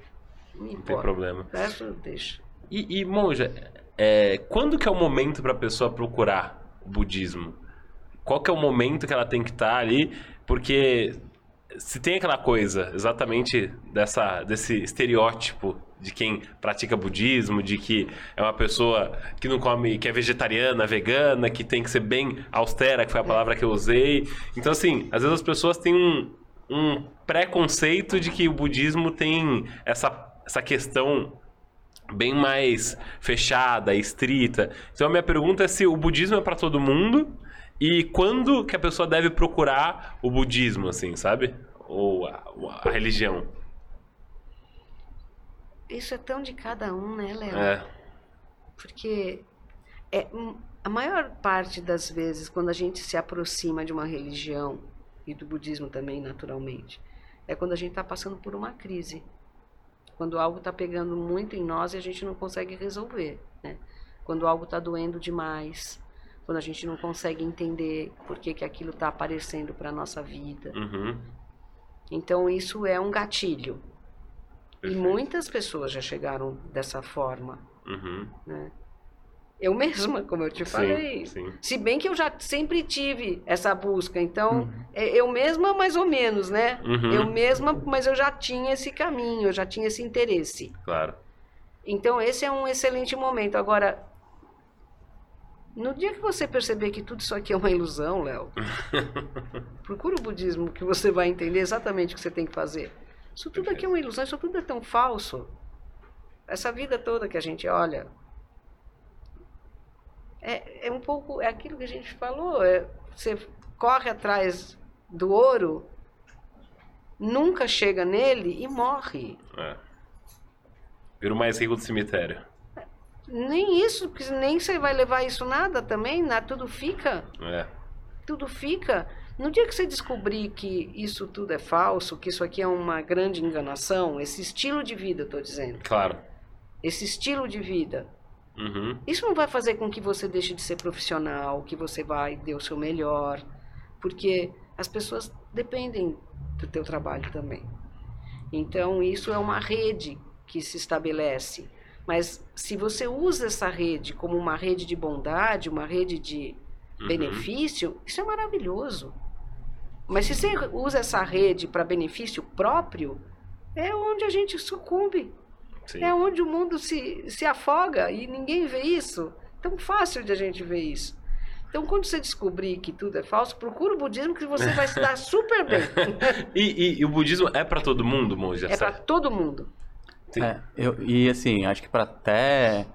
não Não tem importa. problema. O resto deixa. E, e monja, é, quando que é o momento para a pessoa procurar o budismo? Qual que é o momento que ela tem que estar ali? Porque se tem aquela coisa exatamente dessa, desse estereótipo de quem pratica budismo, de que é uma pessoa que não come, que é vegetariana, vegana, que tem que ser bem austera, que foi a palavra que eu usei. Então, assim, às vezes as pessoas têm um, um preconceito de que o budismo tem essa, essa questão bem mais fechada, estrita. Então a minha pergunta é se o budismo é para todo mundo e quando que a pessoa deve procurar o budismo, assim, sabe? Ou a, a religião. Isso é tão de cada um, né, Léo? É. Porque é, a maior parte das vezes, quando a gente se aproxima de uma religião, e do budismo também, naturalmente, é quando a gente está passando por uma crise. Quando algo está pegando muito em nós e a gente não consegue resolver. Né? Quando algo está doendo demais. Quando a gente não consegue entender por que, que aquilo está aparecendo para a nossa vida. Uhum. Então, isso é um gatilho. E Perfeito. muitas pessoas já chegaram dessa forma. Uhum. né? Eu mesma, como eu te falei. Sim, sim. Se bem que eu já sempre tive essa busca, então é- eu mesma mais ou menos, né? Uhum. Eu mesma, mas eu já tinha esse caminho, eu já tinha esse interesse. Claro. Então esse é um excelente momento. Agora, no dia que você perceber que tudo isso aqui é uma ilusão, Léo, procura o budismo que você vai entender exatamente o que você tem que fazer. Isso tudo aqui é uma ilusão, isso tudo é tão falso. Essa vida toda que a gente olha É, é um pouco, é aquilo que a gente falou, é, você corre atrás do ouro, nunca chega nele e morre. É. Vira o mais rico do cemitério. Nem isso, porque nem você vai levar isso nada também, nada, tudo fica. É. Tudo fica. No dia que você descobrir que isso tudo é falso, que isso aqui é uma grande enganação, esse estilo de vida, eu estou dizendo, Claro. esse estilo de vida, Uhum. isso não vai fazer com que você deixe de ser profissional, que você vai dar o seu melhor, porque as pessoas dependem do teu trabalho também. Então, isso é uma rede que se estabelece. Mas se você usa essa rede como uma rede de bondade, uma rede de Uhum. benefício, isso é maravilhoso. Mas se você usa essa rede para benefício próprio, é onde a gente sucumbe. Sim. É onde o mundo se, se afoga e ninguém vê isso. Tão fácil de a gente ver isso. Então, quando você descobrir que tudo é falso, procura o budismo que você vai se dar super bem. E, e- e o budismo é pra todo mundo, monja? É para todo mundo. Sim. É, eu, e assim, acho que pra até.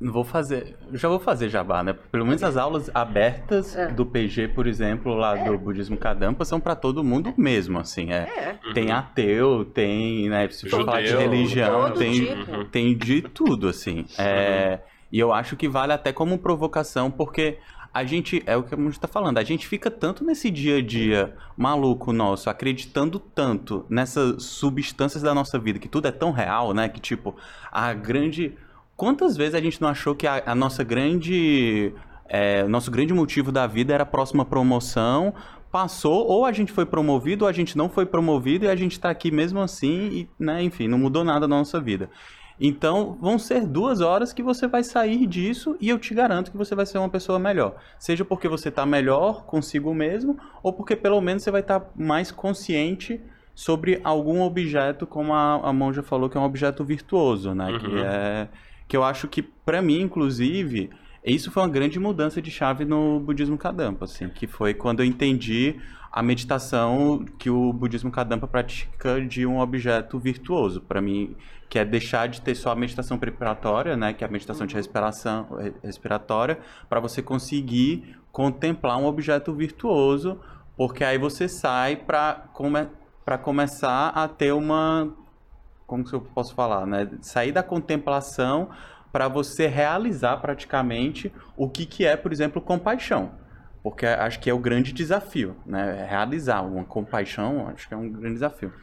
Não vou fazer. Já vou fazer jabá, né? Pelo menos as aulas abertas É. do PG, por exemplo, lá do budismo Kadampa, são pra todo mundo mesmo, assim. É. É. Uhum. Tem ateu, tem, né? Se for falar de religião, tem, tipo. Uhum. tem de tudo, assim. É, E eu acho que vale até como provocação, porque a gente, é o que a gente tá falando, a gente fica tanto nesse dia a dia maluco nosso, acreditando tanto nessas substâncias da nossa vida, que tudo é tão real, né? Que tipo, a grande. Quantas vezes a gente não achou que a, a nossa grande. É, nosso grande motivo da vida era a próxima promoção, passou, ou a gente foi promovido, ou a gente não foi promovido, e a gente tá aqui mesmo assim, e, né, enfim, não mudou nada na nossa vida. Então, vão ser duas horas que você vai sair disso e eu te garanto que você vai ser uma pessoa melhor. Seja porque você está melhor consigo mesmo, ou porque pelo menos você vai estar mais consciente sobre algum objeto, como a, a monja falou, que é um objeto virtuoso, né? Uhum. Que, é, que eu acho que, para mim, inclusive, isso foi uma grande mudança de chave no budismo Kadampa, assim, que foi quando eu entendi a meditação que o budismo Kadampa pratica de um objeto virtuoso. Para mim, que é deixar de ter só a meditação preparatória, né, que é a meditação de respiração re- respiratória, para você conseguir contemplar um objeto virtuoso, porque aí você sai para come começar a ter uma como que eu posso falar, né? Sair da contemplação para você realizar praticamente o que, que é, por exemplo, compaixão. Porque acho que é o grande desafio, né? Realizar uma compaixão, acho que é um grande desafio.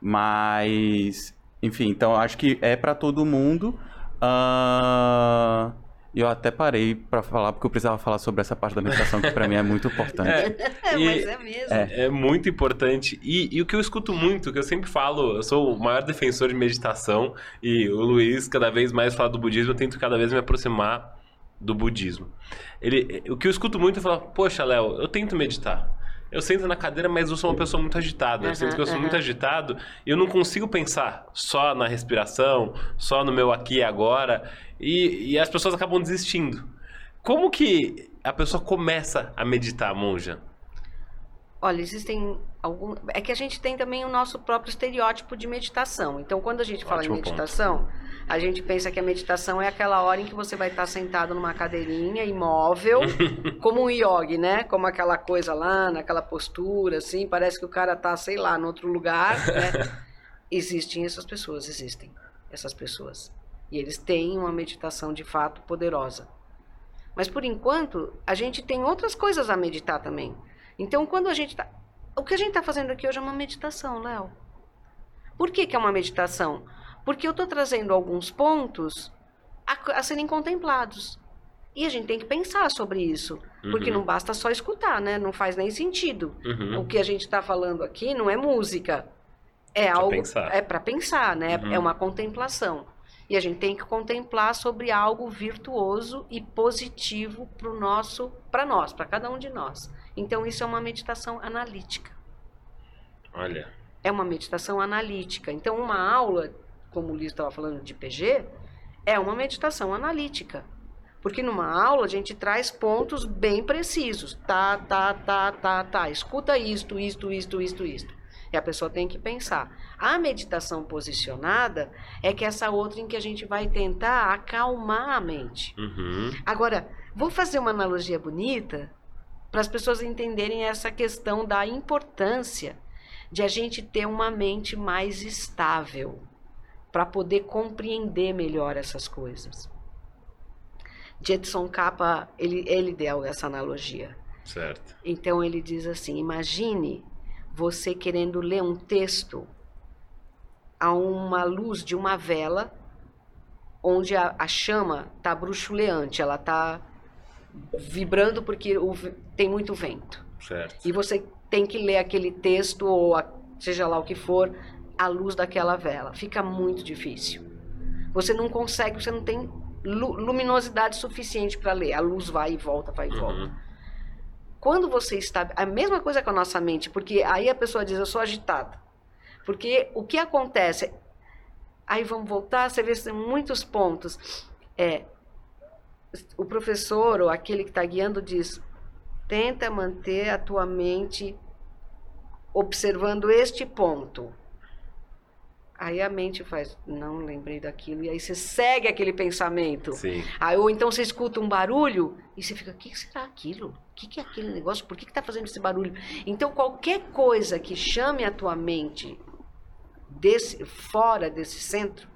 Mas, enfim, então acho que é para todo mundo. Ah, E eu até parei para falar, porque eu precisava falar sobre essa parte da meditação, que para mim é muito importante. É, E- mas é mesmo. É muito importante. E, e o que eu escuto muito, que eu sempre falo, eu sou o maior defensor de meditação e o Luiz, cada vez mais fala do budismo, eu tento cada vez me aproximar do budismo. Ele, o que eu escuto muito é falar, poxa, Léo, eu tento meditar. Eu sento na cadeira, mas eu sou uma pessoa muito agitada. Eu sinto que eu sou Aham, muito agitado e eu não consigo pensar só na respiração, só no meu aqui e agora. E, e as pessoas acabam desistindo. Como que a pessoa começa a meditar, monja? Olha, existem algum. É que a gente tem também o nosso próprio estereótipo de meditação. Então, quando a gente fala Ótimo em ponto. A gente pensa que a meditação é aquela hora em que você vai estar sentado numa cadeirinha imóvel, como um yogi, né? Como aquela coisa lá, naquela postura, assim, parece que o cara tá, sei lá, no outro lugar, né? Existem essas pessoas, existem essas pessoas. E eles têm uma meditação de fato poderosa. Mas por enquanto, a gente tem outras coisas a meditar também. Então, quando a gente tá. O que a gente está fazendo aqui hoje é uma meditação, Léo. Por que, que é uma meditação? Porque eu estou trazendo alguns pontos a, a serem contemplados. E a gente tem que pensar sobre isso. Porque Uhum. não basta só escutar, né? Não faz nem sentido. Uhum. O que a gente está falando aqui não é música. É Pra algo. pensar. É para pensar, né? Uhum. É uma contemplação. E a gente tem que contemplar sobre algo virtuoso e positivo para nosso, para nós, para cada um de nós. Então isso é uma meditação analítica. Olha. É uma meditação analítica. Então uma aula, como o Liz estava falando de PG, é uma meditação analítica. Porque numa aula a gente traz pontos bem precisos. Tá, tá, tá, tá, tá. Escuta isto, isto, isto, isto, isto. E a pessoa tem que pensar. A meditação posicionada é que essa outra em que a gente vai tentar acalmar a mente. Uhum. Agora, vou fazer uma analogia bonita para as pessoas entenderem essa questão da importância de a gente ter uma mente mais estável para poder compreender melhor essas coisas. Jetson Capa, ele, ele deu essa analogia. Certo. Então ele diz assim: imagine você querendo ler um texto a uma luz de uma vela, onde a, a chama está bruxuleante, ela está vibrando porque o, tem muito vento. Certo. E você tem que ler aquele texto, ou a, seja lá o que for, à luz daquela vela. Fica muito difícil. Você não consegue, você não tem lu luminosidade suficiente para ler. A luz vai e volta, vai e Uhum. volta. Quando você está. A mesma coisa com a nossa mente, porque aí a pessoa diz, eu sou agitada. Porque o que acontece. Aí vamos voltar, você vê tem muitos pontos. É, o professor ou aquele que está guiando diz: tenta manter a tua mente observando este ponto. Aí a mente faz, não lembrei daquilo, e aí você segue aquele pensamento. Sim. Aí, ou então você escuta um barulho e você fica, o que será aquilo? O que que é aquele negócio? Por que está fazendo esse barulho? Então, qualquer coisa que chame a tua mente desse, fora desse centro,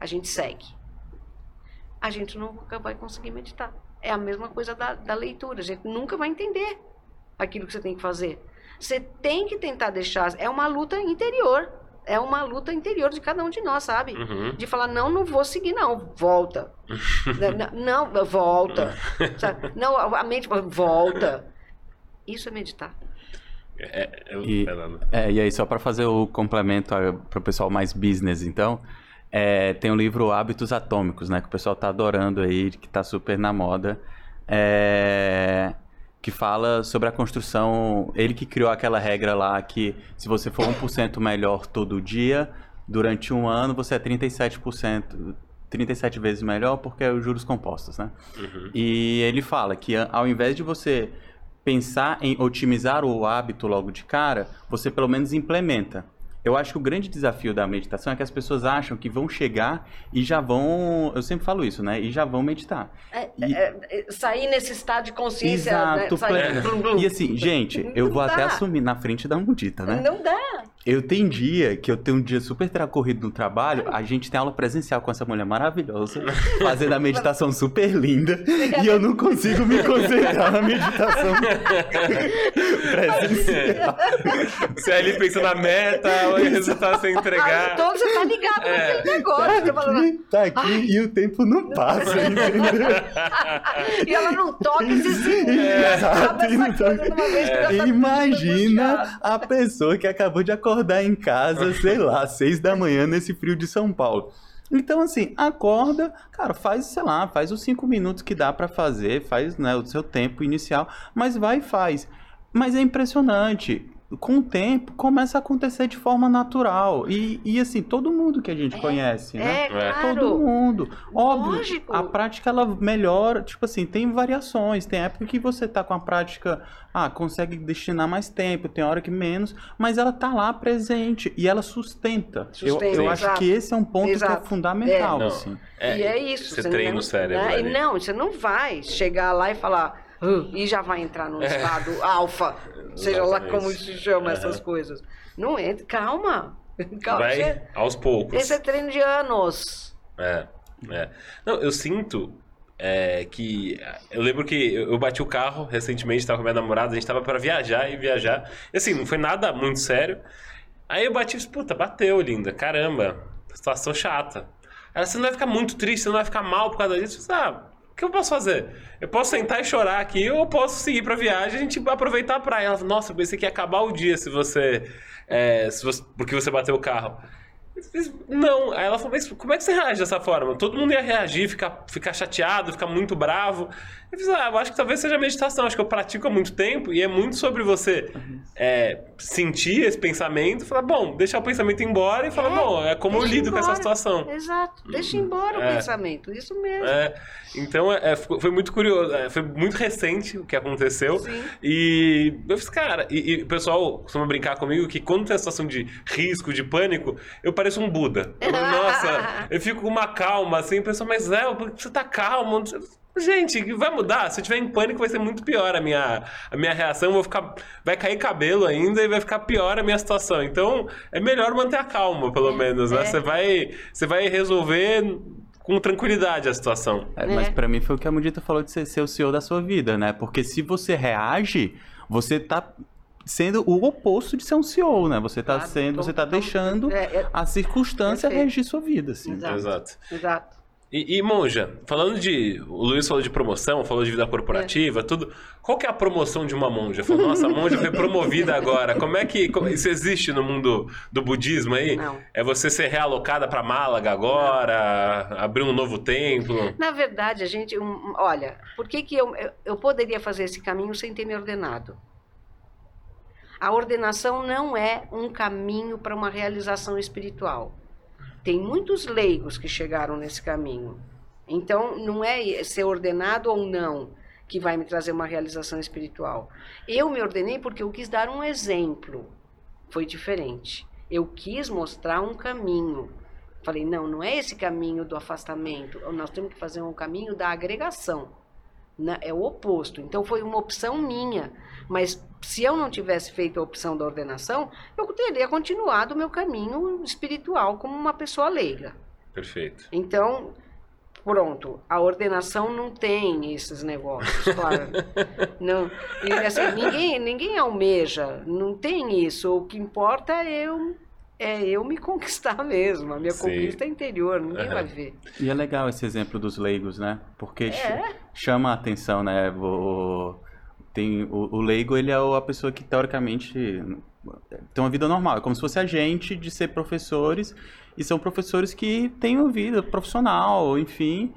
a gente segue. A gente nunca vai conseguir meditar. É a mesma coisa da, da leitura. A gente nunca vai entender aquilo que você tem que fazer. Você tem que tentar deixar. É uma luta interior. É uma luta interior de cada um de nós, sabe? Uhum. De falar, não, não vou seguir, não. Volta. não, não, volta. Sabe? Não, a mente volta. Isso é meditar. É, eu, E- Fernando. É, e aí, só para fazer o complemento para o pessoal mais business, então, é, tem o livro Hábitos Atômicos, né? Que o pessoal tá adorando aí, que tá super na moda. é, que fala sobre a construção. Ele que criou aquela regra lá que se você for 1% melhor todo dia, durante um ano você é 37%. 37 vezes melhor porque é os juros compostos, né? Uhum. E ele fala que ao invés de você pensar em otimizar o hábito logo de cara, você pelo menos implementa. Eu acho que o grande desafio da meditação é que as pessoas acham que vão chegar e já vão, eu sempre falo isso, né? E já vão meditar. É, E- é, é, sair nesse estado de consciência. Exato, né? Sair- pleno. E assim, gente, eu Não vou até dá. assumir na frente da mudita, né? Não dá. Eu tenho dia que eu tenho um dia super tracorrido no trabalho, a gente tem aula presencial com essa mulher maravilhosa, fazendo a meditação super linda, e eu não consigo me concentrar na meditação presencial. Você ali pensa na meta, o resultado sem Ah, entregar. então você tá ligado É. naquele negócio. Tá falando, Aqui, tá aqui e o tempo não passa, entendeu? e ela não toca esse segundo. É, exato, e não coisa tá tudo Imagina a pessoa que acabou de acordar em casa, sei lá, seis da manhã nesse frio de São Paulo. Então, assim, acorda, cara, faz, sei lá, faz os cinco minutos que dá pra fazer, faz né, o seu tempo inicial, mas vai e faz. Mas é impressionante. Com o tempo, começa a acontecer de forma natural. E, e assim, todo mundo que a gente É, conhece, né? É, claro. Todo mundo. Óbvio, Lógico. a prática ela melhora, tipo assim, tem variações. Tem época que você tá com a prática, ah, consegue destinar mais tempo, tem hora que menos, mas ela tá lá presente e ela sustenta. Eu, Sustenta, eu acho exato. que esse é um ponto que Exato. é fundamental, Não. assim. É, e é isso. Você treina não, o cérebro né? Não, você não vai chegar lá e falar. E já vai entrar num estado alfa, seja lá como se chama essas Aham. coisas. Não entra, calma. calma Vai você- aos poucos. esse é treino de anos. É, é. Não, eu sinto é, que. Eu lembro que eu eu bati o carro recentemente, tava com a minha namorada, a gente tava pra viajar e viajar. E assim, não foi nada muito sério. Aí eu bati e disse, puta, bateu, linda, caramba, situação chata. Ela, você não vai ficar muito triste, você não vai ficar mal por causa disso? Eu disse, ah, o que eu posso fazer? Eu posso sentar e chorar aqui ou eu posso seguir pra viagem e a gente aproveitar a praia. Ela nossa, eu pensei que ia acabar o dia se você. é, se você porque você bateu o carro. Não, aí ela falou, mas como é que você reage dessa forma? Todo mundo ia reagir, ficar, ficar chateado, ficar muito bravo. Eu, fiz, ah, eu acho que talvez seja meditação, acho que eu pratico há muito tempo e é muito sobre você é, sentir esse pensamento falar, bom, deixar o pensamento embora e falar, É, bom, é como eu lido com essa embora. situação. Exato. Deixa embora É. o pensamento. Isso mesmo. É, então é, é, foi muito curioso, é, foi muito recente o que aconteceu. Sim. E eu fiz, cara, e, e o pessoal costuma brincar comigo que quando tem a situação de risco, de pânico, eu pareço um Buda. Eu, nossa, eu fico com uma calma assim, o pessoal, mas é, por que você tá calmo? Não sei- Gente, vai mudar. Se eu tiver em pânico, vai ser muito pior a minha, a minha reação. Vou ficar, vai cair cabelo ainda e vai ficar pior a minha situação. Então, é melhor manter a calma, pelo menos, né? é. Você vai, você vai resolver com tranquilidade a situação. É, mas É. pra mim foi o que a Mudita falou de ser, ser o senhor da sua vida, né? Porque se você reage, você tá sendo o oposto de ser um CEO, né? Você tá Claro, sendo, tô- você tá tô- deixando é, é, a circunstância Perfeito. regir sua vida, assim. Exato. Exato. Exato. E, e, Monja, falando de. O Luiz falou de promoção, falou de vida corporativa, tudo. Qual que é a promoção de uma monja? Falou, nossa, a monja foi promovida agora. Como é que. como- isso existe no mundo do budismo aí? Não. É você ser realocada para Málaga agora, abrir um novo templo. Na verdade, a gente. um- olha, por que, que eu, eu poderia fazer esse caminho sem ter me ordenado? A ordenação não é um caminho para uma realização espiritual. Tem muitos leigos que chegaram nesse caminho. Então, não é ser ordenado ou não que vai me trazer uma realização espiritual. Eu me ordenei porque eu quis dar um exemplo. Foi diferente. Eu quis mostrar um caminho. Falei, não, não é esse caminho do afastamento. Nós temos que fazer um caminho da agregação. É o oposto. Então foi uma opção minha. Mas se eu não tivesse feito a opção da ordenação, eu teria continuado o meu caminho espiritual como uma pessoa leiga. Perfeito. Então, pronto, a ordenação não tem esses negócios, claro. não, e, assim, ninguém, ninguém almeja, não tem isso. O que importa é eu, é eu me conquistar mesmo. A minha Sim. conquista é interior, ninguém Aham. vai ver. E é legal esse exemplo dos leigos, né? Porque ch- É. chama a atenção, né? O, tem, o, o leigo, ele é a pessoa que, teoricamente, tem uma vida normal. É como se fosse a gente de ser professores. E são professores que têm uma vida profissional, enfim.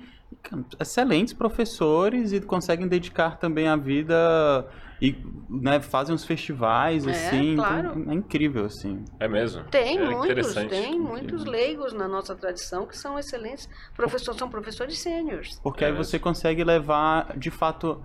Excelentes professores e conseguem dedicar também a vida... E né, fazem uns festivais, É, assim. então claro. é incrível, assim. É mesmo? Tem é muitos, interessante. tem muitos leigos na nossa tradição que são excelentes professores, são professores sêniores. Porque É aí você consegue levar, de fato.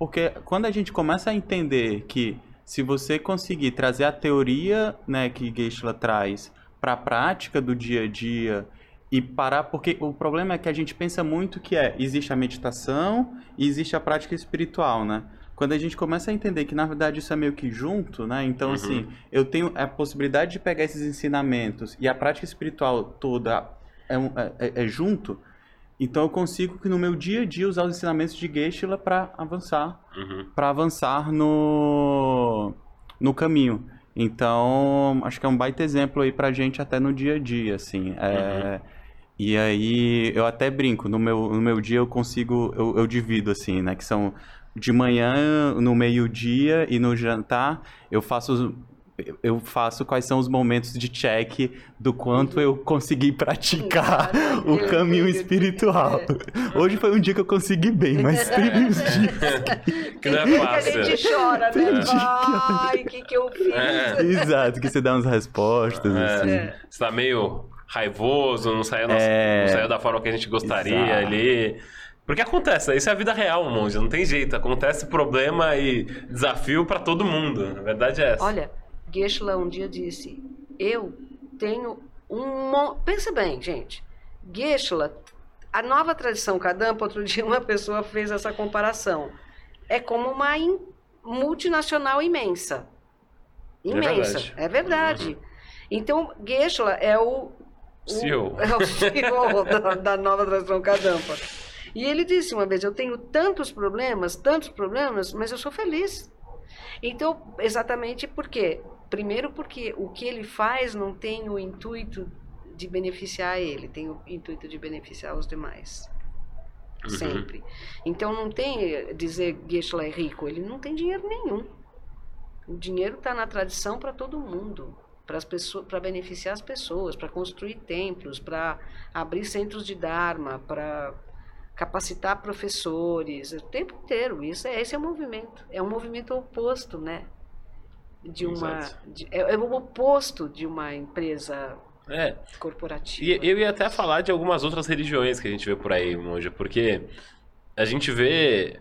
Porque quando a gente começa a entender que se você conseguir trazer a teoria né, que Geishla traz para a prática do dia a dia e parar. Porque o problema é que a gente pensa muito que é: existe a meditação e existe a prática espiritual, né? Quando a gente começa a entender que na verdade isso é meio que junto, né? Então, Uhum. assim, eu tenho a possibilidade de pegar esses ensinamentos e a prática espiritual toda é, é- é- é junto, então eu consigo que no meu dia a dia usar os ensinamentos de Geshe-la para avançar, Uhum. para avançar no no caminho. Então, acho que é um baita exemplo aí pra gente até no dia a dia, assim. É, E aí, eu até brinco, no meu, no meu dia eu consigo, eu, eu divido, assim, né? Que são de manhã, no meio-dia e no jantar, eu faço eu faço quais são os momentos de check do quanto eu consegui praticar o caminho espiritual. Hoje foi um dia que eu consegui bem, mas teve uns dias. Que não é que a fácil. gente chora, Tem né? dia que- Ai, o que, que eu fiz? É. Exato, que você dá umas respostas, É, assim. Você tá meio raivoso, não saiu, nossa- É. não saiu da forma que a gente gostaria Exato. ali. Porque acontece, isso é a vida real, monge, não tem jeito. Acontece problema e desafio pra todo mundo. A verdade é essa. Olha, Geshe-la um dia disse: Eu tenho um. mon- Pensa bem, gente. Geshe-la, a nova tradição Kadampa, outro dia uma pessoa fez essa comparação. É como uma in- multinacional imensa. Imensa. verdade. É verdade. Então, Geshe-la é o. o- CEO. É o CEO da, da nova tradição Kadampa. E ele disse uma vez: Eu tenho tantos problemas, tantos problemas, mas eu sou feliz. Então, exatamente por quê? Primeiro, porque o que ele faz não tem o intuito de beneficiar ele, tem o intuito de beneficiar os demais. Uhum. Sempre. Então, não tem dizer Geshe-la é rico, ele não tem dinheiro nenhum. O dinheiro está na tradição para todo mundo, para as pessoas, para beneficiar as pessoas, para construir templos, para abrir centros de dharma, para capacitar professores o tempo inteiro. Isso é esse é o movimento. É um movimento oposto, né? De uma de, é, é o oposto de uma empresa É, corporativa. E eu ia até falar de algumas outras religiões que a gente vê por aí, Monja, porque a gente vê.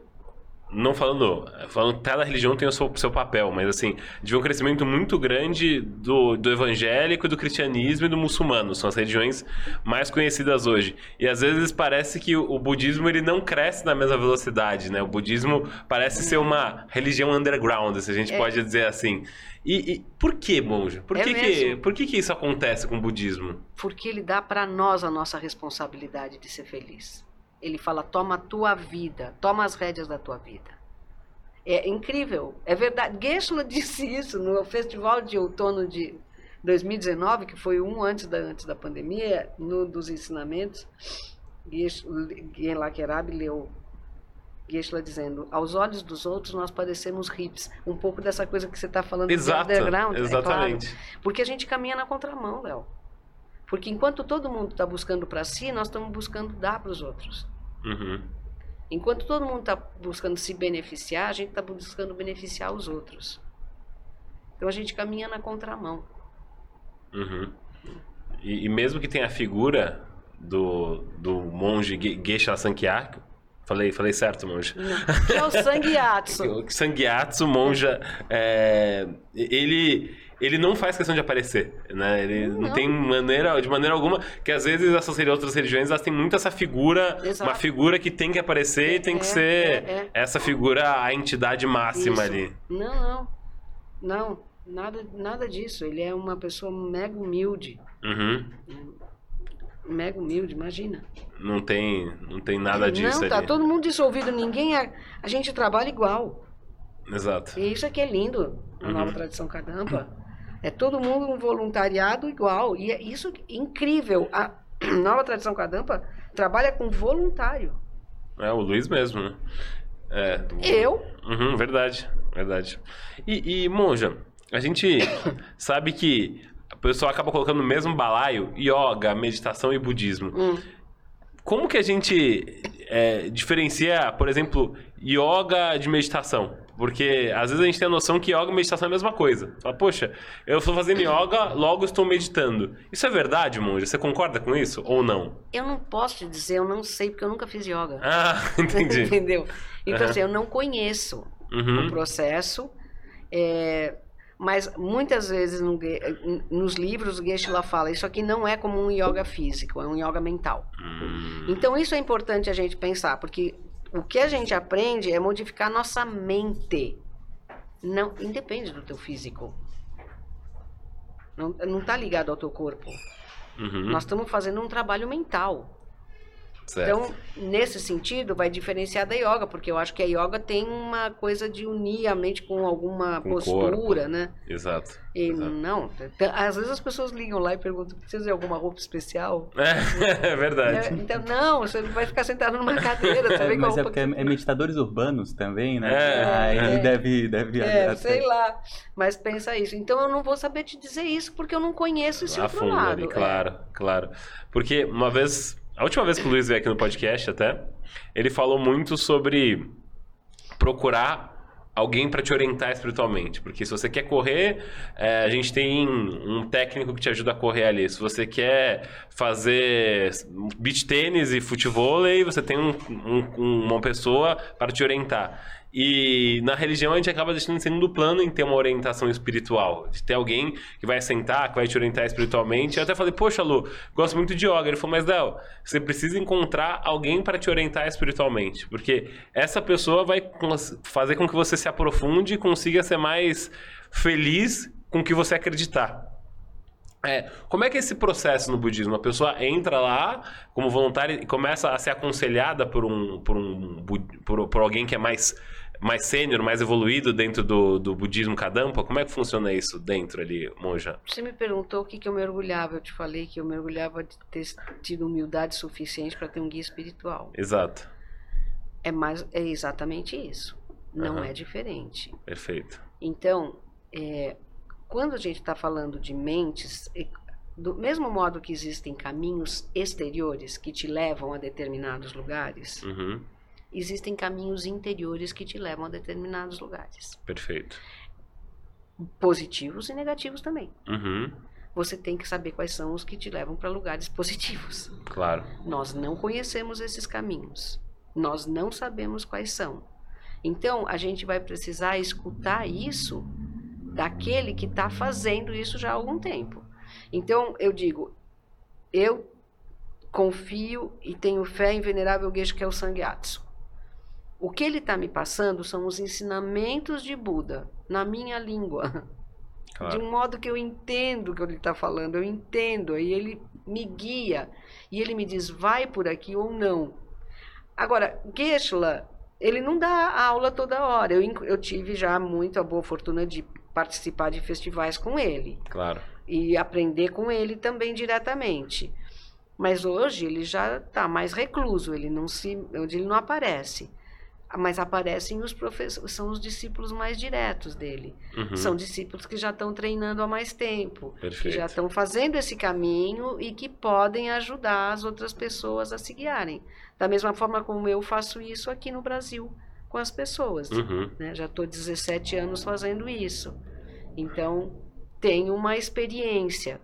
Não falando. Falando cada religião tem o seu, seu papel, mas assim, vê um crescimento muito grande do, do evangélico, do cristianismo e do muçulmano. São as religiões mais conhecidas hoje. E às vezes parece que o, budismo ele não cresce na mesma velocidade, né? O budismo parece ser uma religião underground, se a gente É. pode dizer assim. E, e por que, Monja? Por, É que, que, por que, que isso acontece com o budismo? Porque ele dá para nós a nossa responsabilidade de ser feliz. Ele fala: toma a tua vida, toma as rédeas da tua vida. É incrível, é verdade. Geshe-la disse isso no festival de outono de 2019, que foi um antes da, antes da pandemia, no dos ensinamentos. Geshe Lakerab leu Geshe-la dizendo: aos olhos dos outros nós parecemos hips. Um pouco dessa coisa que você está falando Exato, do underground. é claro. exatamente. Porque a gente caminha na contramão, Léo. Porque enquanto todo mundo está buscando para si, nós estamos buscando dar para os outros. Uhum. Enquanto todo mundo está buscando se beneficiar, a gente está buscando beneficiar os outros. Então a gente caminha na contramão. Uhum. E, e mesmo que tenha a figura do, do monge Ge- Geisha Sankyako, falei, falei certo, monge? Não. Que é o Sangyatsu. O Sangyatsu, monja, é, ele, ele não faz questão de aparecer, né? Ele não, Não. tem maneira, de maneira alguma, que às vezes essas outras religiões, elas têm muito essa figura, Exato. uma figura que tem que aparecer e tem que É, ser é, é. essa figura, a entidade máxima Isso. ali. Não, não. Não, nada, nada disso. Ele é uma pessoa mega humilde. Uhum. Mega humilde, imagina. Não tem, não tem nada disso não, tá ali. todo mundo dissolvido. Ninguém. A, a gente trabalha igual. Exato. E isso é que é lindo na Uhum. nova tradição Kadampa. É todo mundo um voluntariado igual. E é isso que- incrível. A nova tradição Kadampa trabalha com voluntário. É, o Luiz mesmo, né? É. Eu? Uhum, verdade, verdade. E, e, Monja, a gente sabe que a pessoa acaba colocando no mesmo balaio yoga, meditação e budismo. Hum. Como que a gente é, diferencia, por exemplo, yoga de meditação? Porque às vezes a gente tem a noção que yoga e meditação é a mesma coisa. Fala, poxa, eu estou fazendo yoga, logo estou meditando. Isso é verdade, Monja? Você concorda com isso ou não? Eu não posso te dizer, eu não sei, porque eu nunca fiz yoga. Ah, entendi. Entendeu? Então, Aham. assim, eu não conheço o Uhum, processo. é, mas muitas vezes no nos livros o Geshe-la fala, isso aqui não é como um yoga físico, é um yoga mental. Hum, Então isso é importante a gente pensar, porque o que a gente aprende é modificar nossa mente. Não, independe do teu físico. Não, não tá ligado ao teu corpo. uhum, Nós estamos fazendo um trabalho mental. Certo. Então, nesse sentido, vai diferenciar da yoga, porque eu acho que a yoga tem uma coisa de unir a mente com alguma Com postura, corpo. né? Exato. E Exato. não, às vezes as pessoas ligam lá e perguntam: precisa de alguma roupa especial? É, é verdade. É, então, não, você vai ficar sentado numa cadeira, você vem com a Mas é roupa porque que é meditadores urbanos também, né? É, Aí é. deve, deve É, sei lá. Mas pensa isso. Então eu não vou saber te dizer isso porque eu não conheço esse a outro fundo lado. ali, É. claro, claro. Porque uma vez, a última vez que o Luiz veio aqui no podcast até, ele falou muito sobre procurar alguém para te orientar espiritualmente. Porque se você quer correr, é, a gente tem um técnico que te ajuda a correr ali. Se você quer fazer beach tênis e futevôlei, você tem um- um- uma pessoa para te orientar. E na religião a gente acaba deixando em segundo plano em ter uma orientação espiritual. De ter alguém que vai sentar, que vai te orientar espiritualmente. Eu até falei, poxa, Lu, gosto muito de yoga. Ele falou, mas Léo, você precisa encontrar alguém para te orientar espiritualmente. Porque essa pessoa vai fazer com que você se aprofunde e consiga ser mais feliz com o que você acreditar. É, como é que é esse processo no budismo? A pessoa entra lá como voluntária e começa a ser aconselhada por um por um por, por alguém que é mais mais sênior, mais evoluído dentro do, do budismo Kadampa? Como é que funciona isso dentro ali, monja? Você me perguntou o que, que eu mergulhava. Eu te falei que eu mergulhava de ter tido humildade suficiente para ter um guia espiritual. Exato. É, mais, é exatamente isso. Não Aham. é diferente. Perfeito. Então, é, quando a gente está falando de mentes, do mesmo modo que existem caminhos exteriores que te levam a determinados lugares, Uhum. Existem caminhos interiores que te levam a determinados lugares. Perfeito. Positivos e negativos também. Uhum. Você tem que saber quais são os que te levam para lugares positivos. Claro. Nós não conhecemos esses caminhos. Nós não sabemos quais são. Então, a gente vai precisar escutar isso daquele que está fazendo isso já há algum tempo. Então, eu digo, eu confio e tenho fé em Venerável Geshe, que é o Sangyatso. O que ele está me passando são os ensinamentos de Buda na minha língua. De Claro. um modo que eu entendo o que ele está falando, eu entendo, aí ele me guia e ele me diz vai por aqui ou não. Agora, Geshe-la, ele não dá aula toda hora. Eu, eu tive já muito a boa fortuna de participar de festivais com ele Claro. e aprender com ele também diretamente. Mas hoje ele já está mais recluso, ele não se, onde ele não aparece. Mas aparecem os professores, são os discípulos mais diretos dele. Uhum. São discípulos que já estão treinando há mais tempo, que Perfeito. já estão fazendo esse caminho e que podem ajudar as outras pessoas a se guiarem. Da mesma forma como eu faço isso aqui no Brasil com as pessoas. Uhum. né? Já estou 17 anos fazendo isso. Então, tenho uma experiência.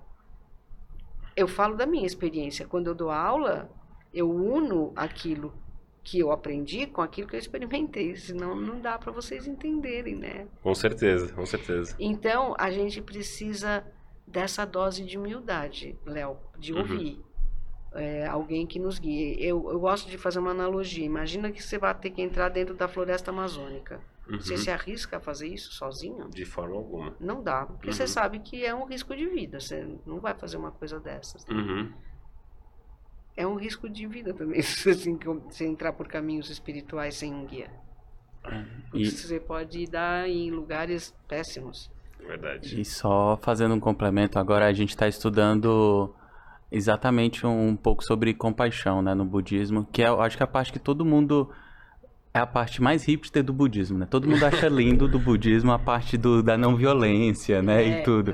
Eu falo da minha experiência. Quando eu dou aula, eu uno aquilo que eu aprendi com aquilo que eu experimentei. Senão, não dá para vocês entenderem, né? Com certeza, com certeza. Então, a gente precisa dessa dose de humildade, Léo, de Uhum. ouvir. é, alguém que nos guie. Eu, eu gosto de fazer uma analogia. Imagina que você vai ter que entrar dentro da floresta amazônica. Uhum. Você se arrisca a fazer isso sozinho? De forma alguma. Não dá, porque você Uhum. sabe que é um risco de vida. Você não vai fazer uma coisa dessas. Uhum. É um risco de vida também, se você, você entrar por caminhos espirituais sem um guia. Porque E, Você pode dar em lugares péssimos. Verdade. e só fazendo um complemento, agora a gente está estudando exatamente um, um pouco sobre compaixão, né, no budismo, que é, eu acho que é a parte que todo mundo é a parte mais hipster do budismo, né? Todo mundo acha lindo do budismo a parte do, da não violência, né, É, e tudo.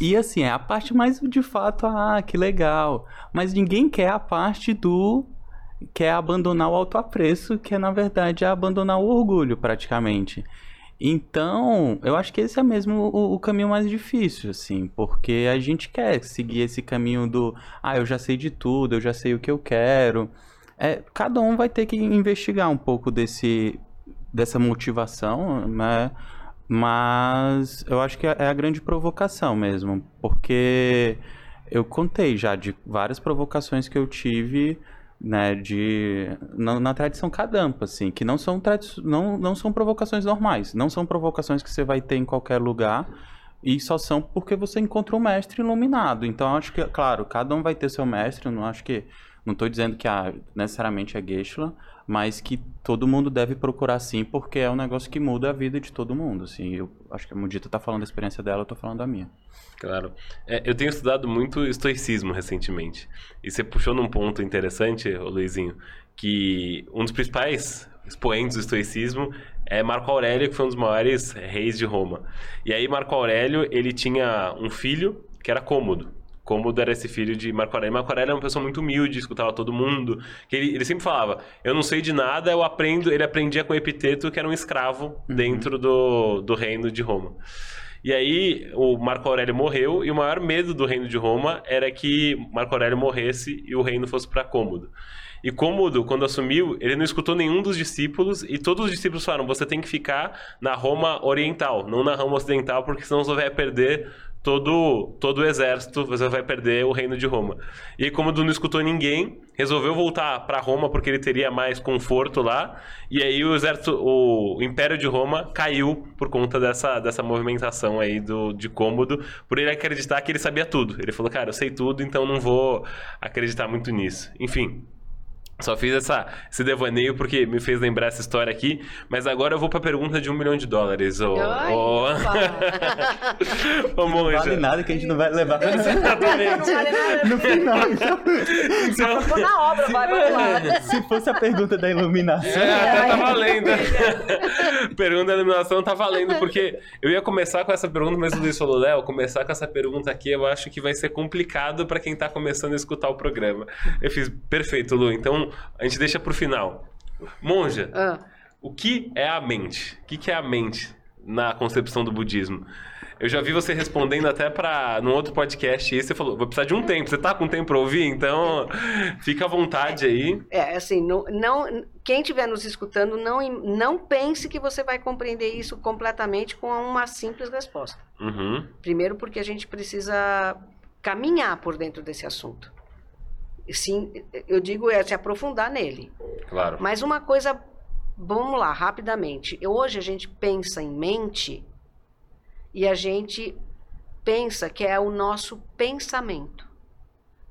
E assim, é a parte mais de fato, ah, que legal. Mas ninguém quer a parte do. quer abandonar o autoapreço, que é na verdade é abandonar o orgulho, praticamente. Então, eu acho que esse é mesmo o, o caminho mais difícil, assim, porque a gente quer seguir esse caminho do, ah, eu já sei de tudo, eu já sei o que eu quero. É, cada um vai ter que investigar um pouco desse, dessa motivação, né? Mas eu acho que é a grande provocação mesmo, porque eu contei já de várias provocações que eu tive, né, de na, na tradição Kadampa, assim, que não são não, não são provocações normais, não são provocações que você vai ter em qualquer lugar e só são porque você encontra um mestre iluminado. Então acho que, claro, cada um vai ter seu mestre, não acho que não estou dizendo que necessariamente é Geshe-la, mas que todo mundo deve procurar sim, porque é um negócio que muda a vida de todo mundo. Assim, eu acho que a Mudita tá falando da experiência dela, eu tô falando da minha. Claro. É, eu tenho estudado muito estoicismo recentemente. E você puxou num ponto interessante, Luizinho, que um dos principais expoentes do estoicismo é Marco Aurélio, que foi um dos maiores reis de Roma. E aí Marco Aurélio, ele tinha um filho que era Cômodo. Cômodo era esse filho de Marco Aurélio. Marco Aurélio era uma pessoa muito humilde, escutava todo mundo. Que ele, ele sempre falava, eu não sei de nada, eu aprendo... Ele aprendia com Epiteto, que era um escravo dentro do, do reino de Roma. E aí o Marco Aurélio morreu e o maior medo do reino de Roma era que Marco Aurélio morresse e o reino fosse para Cômodo. E Cômodo, quando assumiu, ele não escutou nenhum dos discípulos e todos os discípulos falaram: você tem que ficar na Roma oriental, não na Roma ocidental, porque senão você vai perder todo, todo o exército, você vai perder o reino de Roma. E Cômodo não escutou ninguém, resolveu voltar para Roma porque ele teria mais conforto lá. E aí o exército, o Império de Roma caiu por conta dessa, dessa movimentação aí do, de Cômodo, por ele acreditar que ele sabia tudo. Ele falou, cara, eu sei tudo, então não vou acreditar muito nisso. Enfim, só fiz essa, esse devaneio porque me fez lembrar essa história aqui. Mas agora eu vou pra pergunta de um milhão de dólares. Ô, ô... ô Não monja. vale nada que a gente não vai levar Não vale nada. no final. Então, Então, Vou na obra, vai, vamos lá. se fosse a pergunta da iluminação, É, até tá valendo. pergunta da eliminação tá valendo, porque eu ia começar com essa pergunta, mas o Luiz falou, Léo, começar com essa pergunta aqui eu acho que vai ser complicado para quem tá começando a escutar o programa. Eu fiz, perfeito, Lu, então a gente deixa pro final. Monja, Ah, o que é a mente? O que que é a mente na concepção do budismo? Eu já vi você respondendo até para num outro podcast aí, você falou, vou precisar de um tempo. Você tá com tempo para ouvir? Então, fica à vontade aí. é, assim, não, não, quem estiver nos escutando, não, não pense que você vai compreender isso completamente com uma simples resposta. Uhum, Primeiro, porque a gente precisa caminhar por dentro desse assunto. Sim, eu digo é se aprofundar nele. claro. Mas uma coisa, vamos lá, rapidamente. Eu- Hoje a gente pensa em mente e a gente pensa que é o nosso pensamento,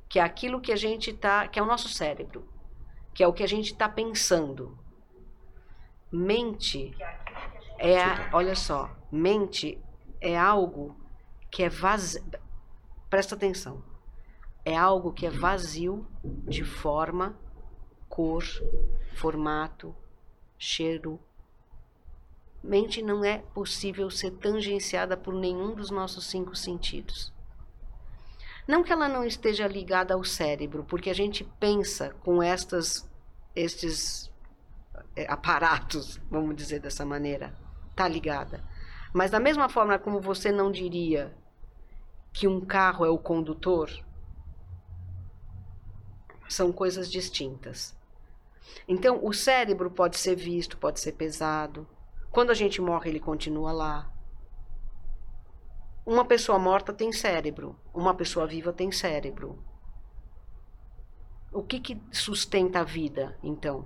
que é aquilo que a gente tá, que é o nosso cérebro, que é o que a gente está pensando. Mente é, a- olha só, mente é algo que é vazio. Presta atenção. É algo que é vazio de forma, cor, formato, cheiro. Mente não é possível ser tangenciada por nenhum dos nossos cinco sentidos. Não que ela não esteja ligada ao cérebro, porque a gente pensa com estas, estes eh, aparatos, vamos dizer dessa maneira, tá ligada. Mas da mesma forma como você não diria que um carro é o condutor, são coisas distintas. Então, o cérebro pode ser visto, pode ser pesado. Quando a gente morre, ele continua lá. Uma pessoa morta tem cérebro, uma pessoa viva tem cérebro. O que, que sustenta a vida, então?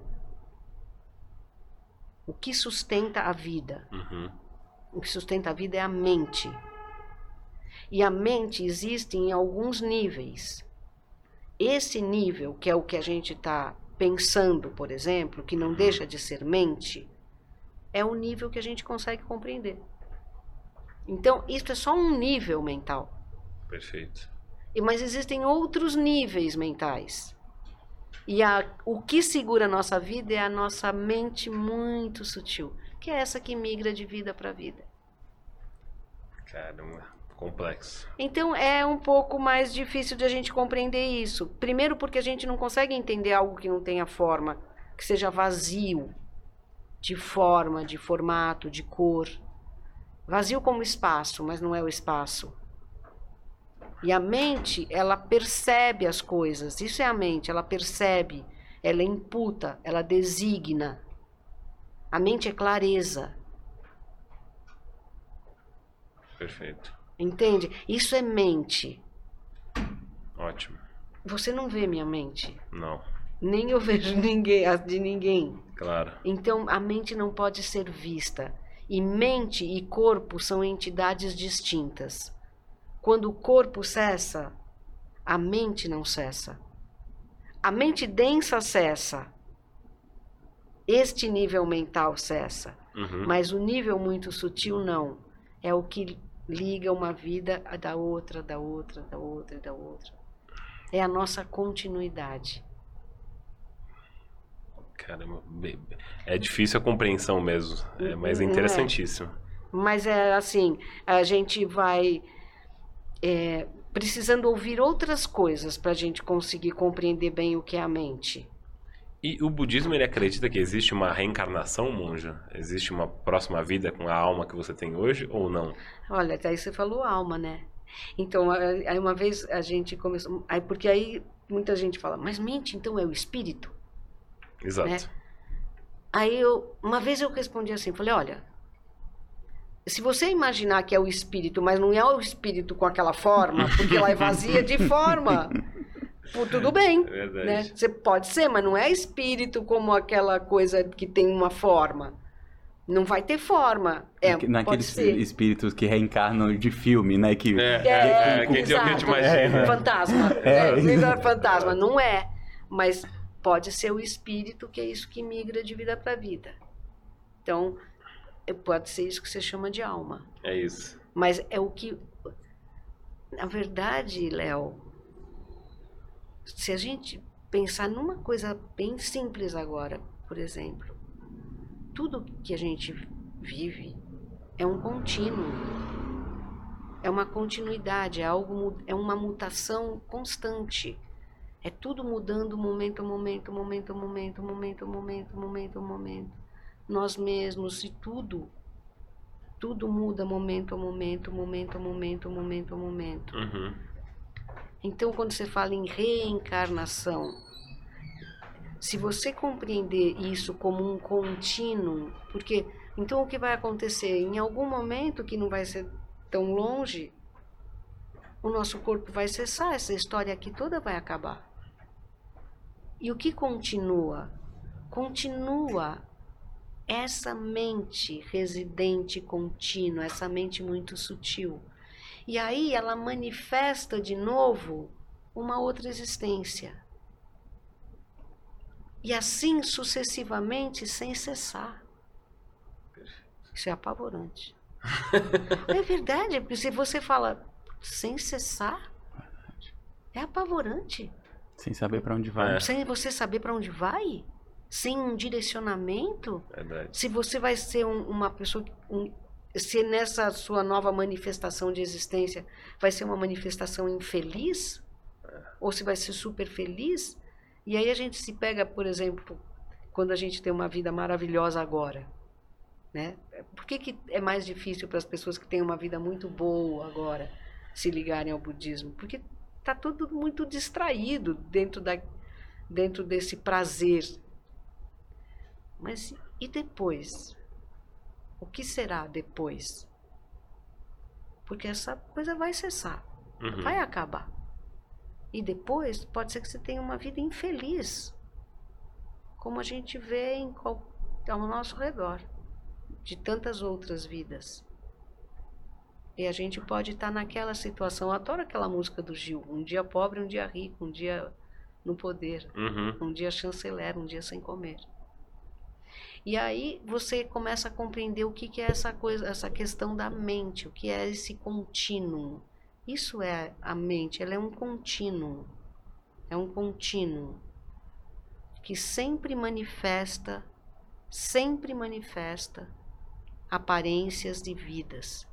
O que sustenta a vida? Uhum, O que sustenta a vida é a mente. E a mente existe em alguns níveis. Esse nível, que é o que a gente está pensando, por exemplo, que não deixa de ser mente, é o nível que a gente consegue compreender. Então, isso é só um nível mental. perfeito. E- Mas existem outros níveis mentais. E a, o que segura a nossa vida é a nossa mente muito sutil, que é essa que migra de vida para vida. Caramba, complexo. Então é um pouco mais difícil de a gente compreender isso. Primeiro, porque a gente não consegue entender algo que não tenha forma, que seja vazio de forma, de formato, de cor. Vazio como espaço, mas não é o espaço. E a mente, ela percebe as coisas. Isso é a mente, ela percebe, ela imputa, ela designa. A mente é clareza. Perfeito. Entende? Isso é mente. Ótimo. Você não vê minha mente. Não, Nem eu vejo ninguém, a de ninguém. claro. Então a mente não pode ser vista. E mente e corpo são entidades distintas. Quando o corpo cessa, a mente não cessa. A mente densa cessa. Este nível mental cessa. Uhum. Mas o nível muito sutil não. É o que liga uma vida a da outra, da outra, da outra e da outra. É a nossa continuidade. Caramba, é difícil a compreensão mesmo, é, mas é é? interessantíssimo. Mas é assim, a gente vai é, precisando ouvir outras coisas para a gente conseguir compreender bem o que é a mente. E o budismo ele acredita que existe uma reencarnação, monja? Existe uma próxima vida com a alma que você tem hoje ou não? Olha, daí você falou alma, né? Então, aí uma vez a gente começou. Aí, porque aí muita gente fala, mas mente então é o espírito? Exato. Né? Aí eu, uma vez eu respondi assim, falei, olha, se você imaginar que é o espírito, mas não é o espírito com aquela forma, porque ela é vazia de forma, pô, tudo bem, É verdade. né? Você pode ser, mas não é espírito como aquela coisa que tem uma forma. Não vai ter forma. É, pode Naqueles ser. espíritos que reencarnam de filme, né? Que, É, É, é, que, que a gente exato. imagina. Fantasma. É, É, fantasma. Não é. Mas pode ser o espírito que é isso que migra de vida para vida. Então, é- pode ser isso que você chama de alma. É isso. Mas é o que. Na verdade, Léo, se a gente pensar numa coisa bem simples agora, por exemplo, tudo que a gente vive é um contínuo. É uma continuidade, é algo é uma mutação constante. É tudo mudando momento a momento, momento a momento, momento a momento, momento a momento. Nós mesmos e tudo. Tudo muda momento a momento, momento a momento, momento a momento. Uhum. Então, quando você fala em reencarnação, se você compreender isso como um contínuo, porque então o que vai acontecer? Em algum momento que não vai ser tão longe, o nosso corpo vai cessar, essa história aqui toda vai acabar. E o que continua? Continua essa mente residente contínua, essa mente muito sutil. E aí ela manifesta de novo uma outra existência. E assim sucessivamente, sem cessar. Isso é apavorante. é verdade, porque se você fala sem cessar, é apavorante. Sem saber para onde vai. É. Sem você saber para onde vai, sem um direcionamento. Verdade. Se você vai ser um- uma pessoa, um, se nessa sua nova manifestação de existência vai ser uma manifestação infeliz, ou se vai ser super feliz, e aí a gente se pega, por exemplo, quando a gente tem uma vida maravilhosa agora, né? Por que, que é mais difícil para as pessoas que têm uma vida muito boa agora se ligarem ao budismo? Porque está tudo muito distraído dentro, da, dentro desse prazer. Mas e depois? O que será depois? Porque essa coisa vai cessar, Uhum. vai acabar. E depois pode ser que você tenha uma vida infeliz, como a gente vê em ao nosso redor, de tantas outras vidas. E a gente pode estar naquela situação. Eu adoro aquela música do Gil: um dia pobre, um dia rico, um dia no poder, Uhum. um dia chanceler, um dia sem comer. E aí você começa a compreender o que, que é essa coisa, essa questão da mente, o que é esse contínuo. Isso é a mente, ela é um contínuo. É um contínuo que sempre manifesta, sempre manifesta aparências de vidas.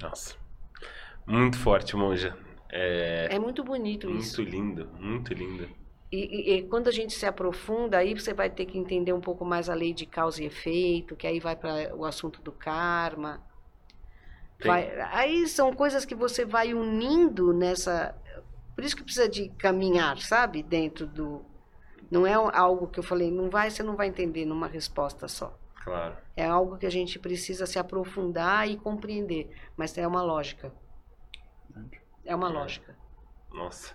Nossa. Muito forte, monja. É É muito bonito isso. muito lindo, muito lindo. E, e- e quando a gente se aprofunda, aí você vai ter que entender um pouco mais a lei de causa e efeito, que aí vai para o assunto do karma. Vai- aí são coisas que você vai unindo nessa. Por isso que precisa de caminhar, sabe? Dentro do. Não é algo que eu falei, não vai, você não vai entender numa resposta só. Claro. É algo que a gente precisa se aprofundar e compreender. Mas é uma lógica. É uma lógica. Nossa.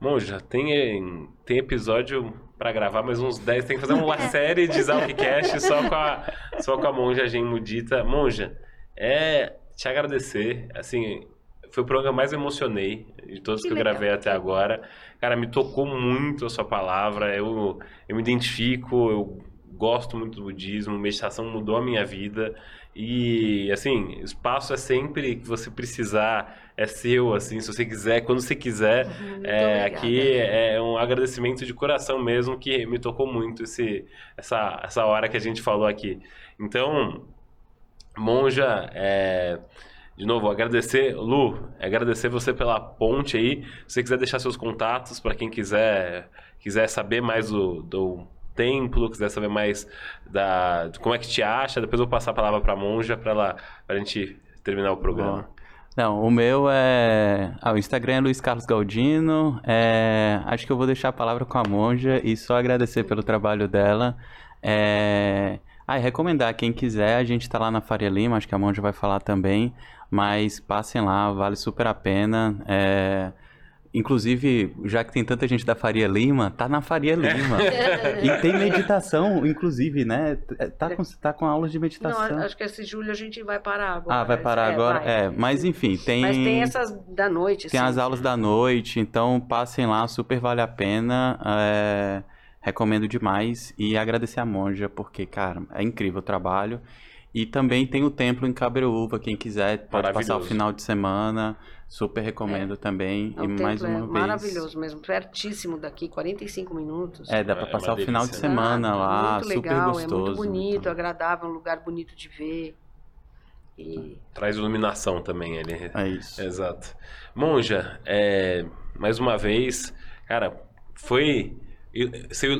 Monja, tem, tem episódio pra gravar, mais uns 10. Tem que fazer uma série de Zalkcast só com a, só com a Monja Gen Mudita. Monja, é te agradecer. Assim, foi o programa que mais emocionei de todos que, Que eu gravei até agora. Cara, me tocou muito a sua palavra. Eu, eu me identifico, eu gosto muito do budismo. Meditação mudou a minha vida. E, assim, espaço é sempre que você precisar, é seu, assim, se você quiser, quando você quiser. Muito É, obrigada. aqui é um agradecimento de coração mesmo que me tocou muito esse, essa, essa hora que a gente falou aqui. Então, Monja, é, de novo, agradecer, Lu, agradecer você pela ponte aí. Se você quiser deixar seus contatos para quem quiser quiser saber mais do, do templo, quiser saber mais da como é que te acha, depois eu vou passar a palavra para Monja para ela gente terminar o programa. Não, o meu é. Ah, o Instagram é Luiz Carlos Galdino. É, Acho que eu vou deixar a palavra com a Monja e só agradecer pelo trabalho dela. É... Ah, e recomendar, quem quiser, a gente tá lá na Faria Lima, acho que a Monja vai falar também. Mas passem lá, vale super a pena. É, Inclusive, já que tem tanta gente da Faria Lima, tá na Faria Lima. E tem meditação, inclusive, né? Tá com, tá com aulas de meditação. Não, acho que esse julho a gente vai parar agora. Ah, vai parar É, agora? vai. É, mas enfim, tem. Mas tem essas da noite, Tem sim. as aulas da noite, então passem lá, super vale a pena. é, recomendo demais. E agradecer a Monja, porque, cara, é incrível o trabalho. E também tem o templo em Cabreúva, quem quiser pode passar o final de semana. Super recomendo é. também. O e mais uma é vez. Maravilhoso mesmo, pertíssimo daqui, 45 minutos. É, dá para é passar o final de semana ah, lá, muito legal, super gostoso. É muito bonito, então. agradável, um lugar bonito de ver. E... Traz iluminação também ali. É isso. Exato. Monja, é, mais uma vez, cara, foi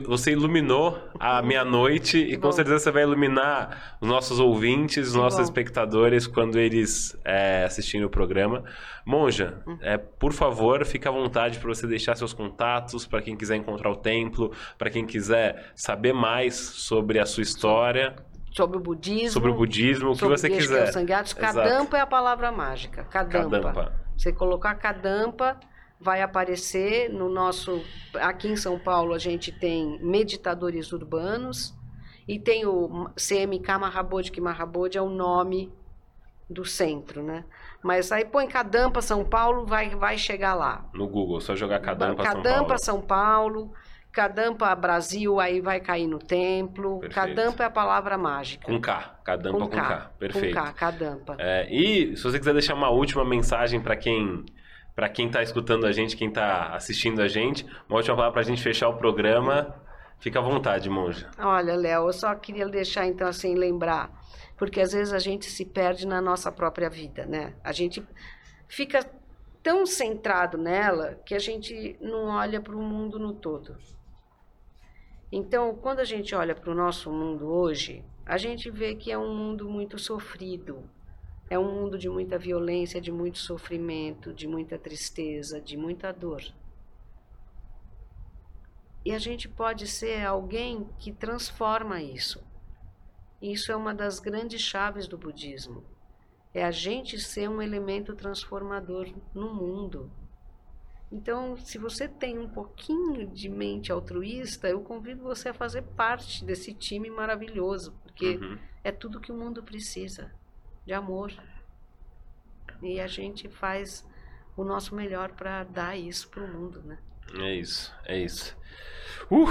você iluminou a minha noite e com certeza você vai iluminar os nossos ouvintes, os nossos espectadores quando eles é, assistirem o programa. Monja, hum. é, por favor, fique à vontade para você deixar seus contatos para quem quiser encontrar o templo, para quem quiser saber mais sobre a sua história. Sobre o budismo. Sobre o budismo, o que você quiser. Kadampa é a palavra mágica. Kadampa. Kadampa. Você colocar Kadampa vai aparecer no nosso. Aqui em São Paulo a gente tem meditadores urbanos e tem o CMK Mahabodhi, que Mahabodhi é o nome do centro, né? Mas aí põe Cadampa São Paulo, vai, vai chegar lá. No Google, só jogar Cadampa, Cadampa São Paulo. São Paulo, Cadampa Brasil, aí vai cair no templo. Perfeito. Cadampa é a palavra mágica. Com K, Cadampa com, com K. K. Perfeito. Com K, Cadampa. É, e se você quiser deixar uma última mensagem para quem para quem está escutando a gente, quem está assistindo a gente, uma última palavra para a gente fechar o programa. Fica à vontade, monja. Olha, Léo, eu só queria deixar então assim lembrar, porque às vezes a gente se perde na nossa própria vida, né? A gente fica tão centrado nela que a gente não olha para o mundo no todo. Então, quando a gente olha para o nosso mundo hoje, a gente vê que é um mundo muito sofrido, é um mundo de muita violência, de muito sofrimento, de muita tristeza, de muita dor. E a gente pode ser alguém que transforma isso. Isso é uma das grandes chaves do budismo. É a gente ser um elemento transformador no mundo. Então, se você tem um pouquinho de mente altruísta, eu convido você a fazer parte desse time maravilhoso, porque uhum. é tudo que o mundo precisa de amor. E a gente faz o nosso melhor para dar isso para o mundo, né? É isso, é isso. Uh!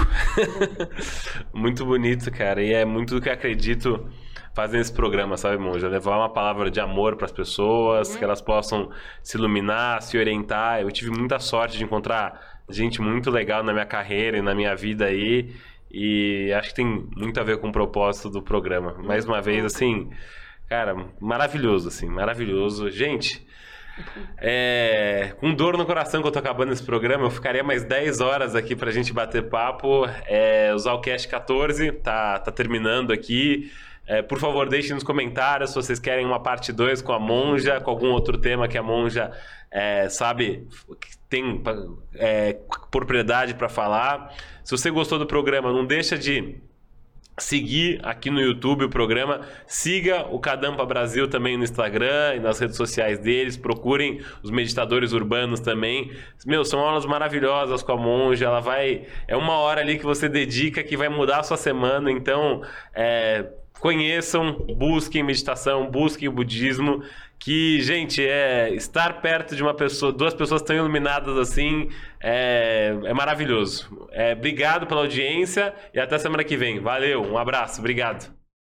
muito bonito, cara. E é muito do que acredito fazendo esse programa, sabe, Monja? Levar uma palavra de amor para as pessoas, é. que elas possam se iluminar, se orientar. Eu tive muita sorte de encontrar gente muito legal na minha carreira e na minha vida aí. E acho que tem muito a ver com o propósito do programa. Mais uma vez, assim, Cara, maravilhoso, assim, maravilhoso. Gente, é, com dor no coração que eu tô acabando esse programa, eu ficaria mais 10 horas aqui pra gente bater papo. É, o Zalcast 14 tá, tá terminando aqui. É, por favor, deixem nos comentários se vocês querem uma parte 2 com a Monja, com algum outro tema que a Monja é, sabe, tem é, propriedade para falar. Se você gostou do programa, não deixa de seguir aqui no YouTube o programa. Siga o Cadampa Brasil também no Instagram e nas redes sociais deles. Procurem os meditadores urbanos também. Meu, são aulas maravilhosas com a monja. Ela vai. É uma hora ali que você dedica que vai mudar a sua semana. Então, é, conheçam, busquem meditação, busquem o budismo que, gente, é estar perto de uma pessoa, duas pessoas tão iluminadas assim, é, é maravilhoso. É, obrigado pela audiência e até semana que vem. Valeu, um abraço, obrigado.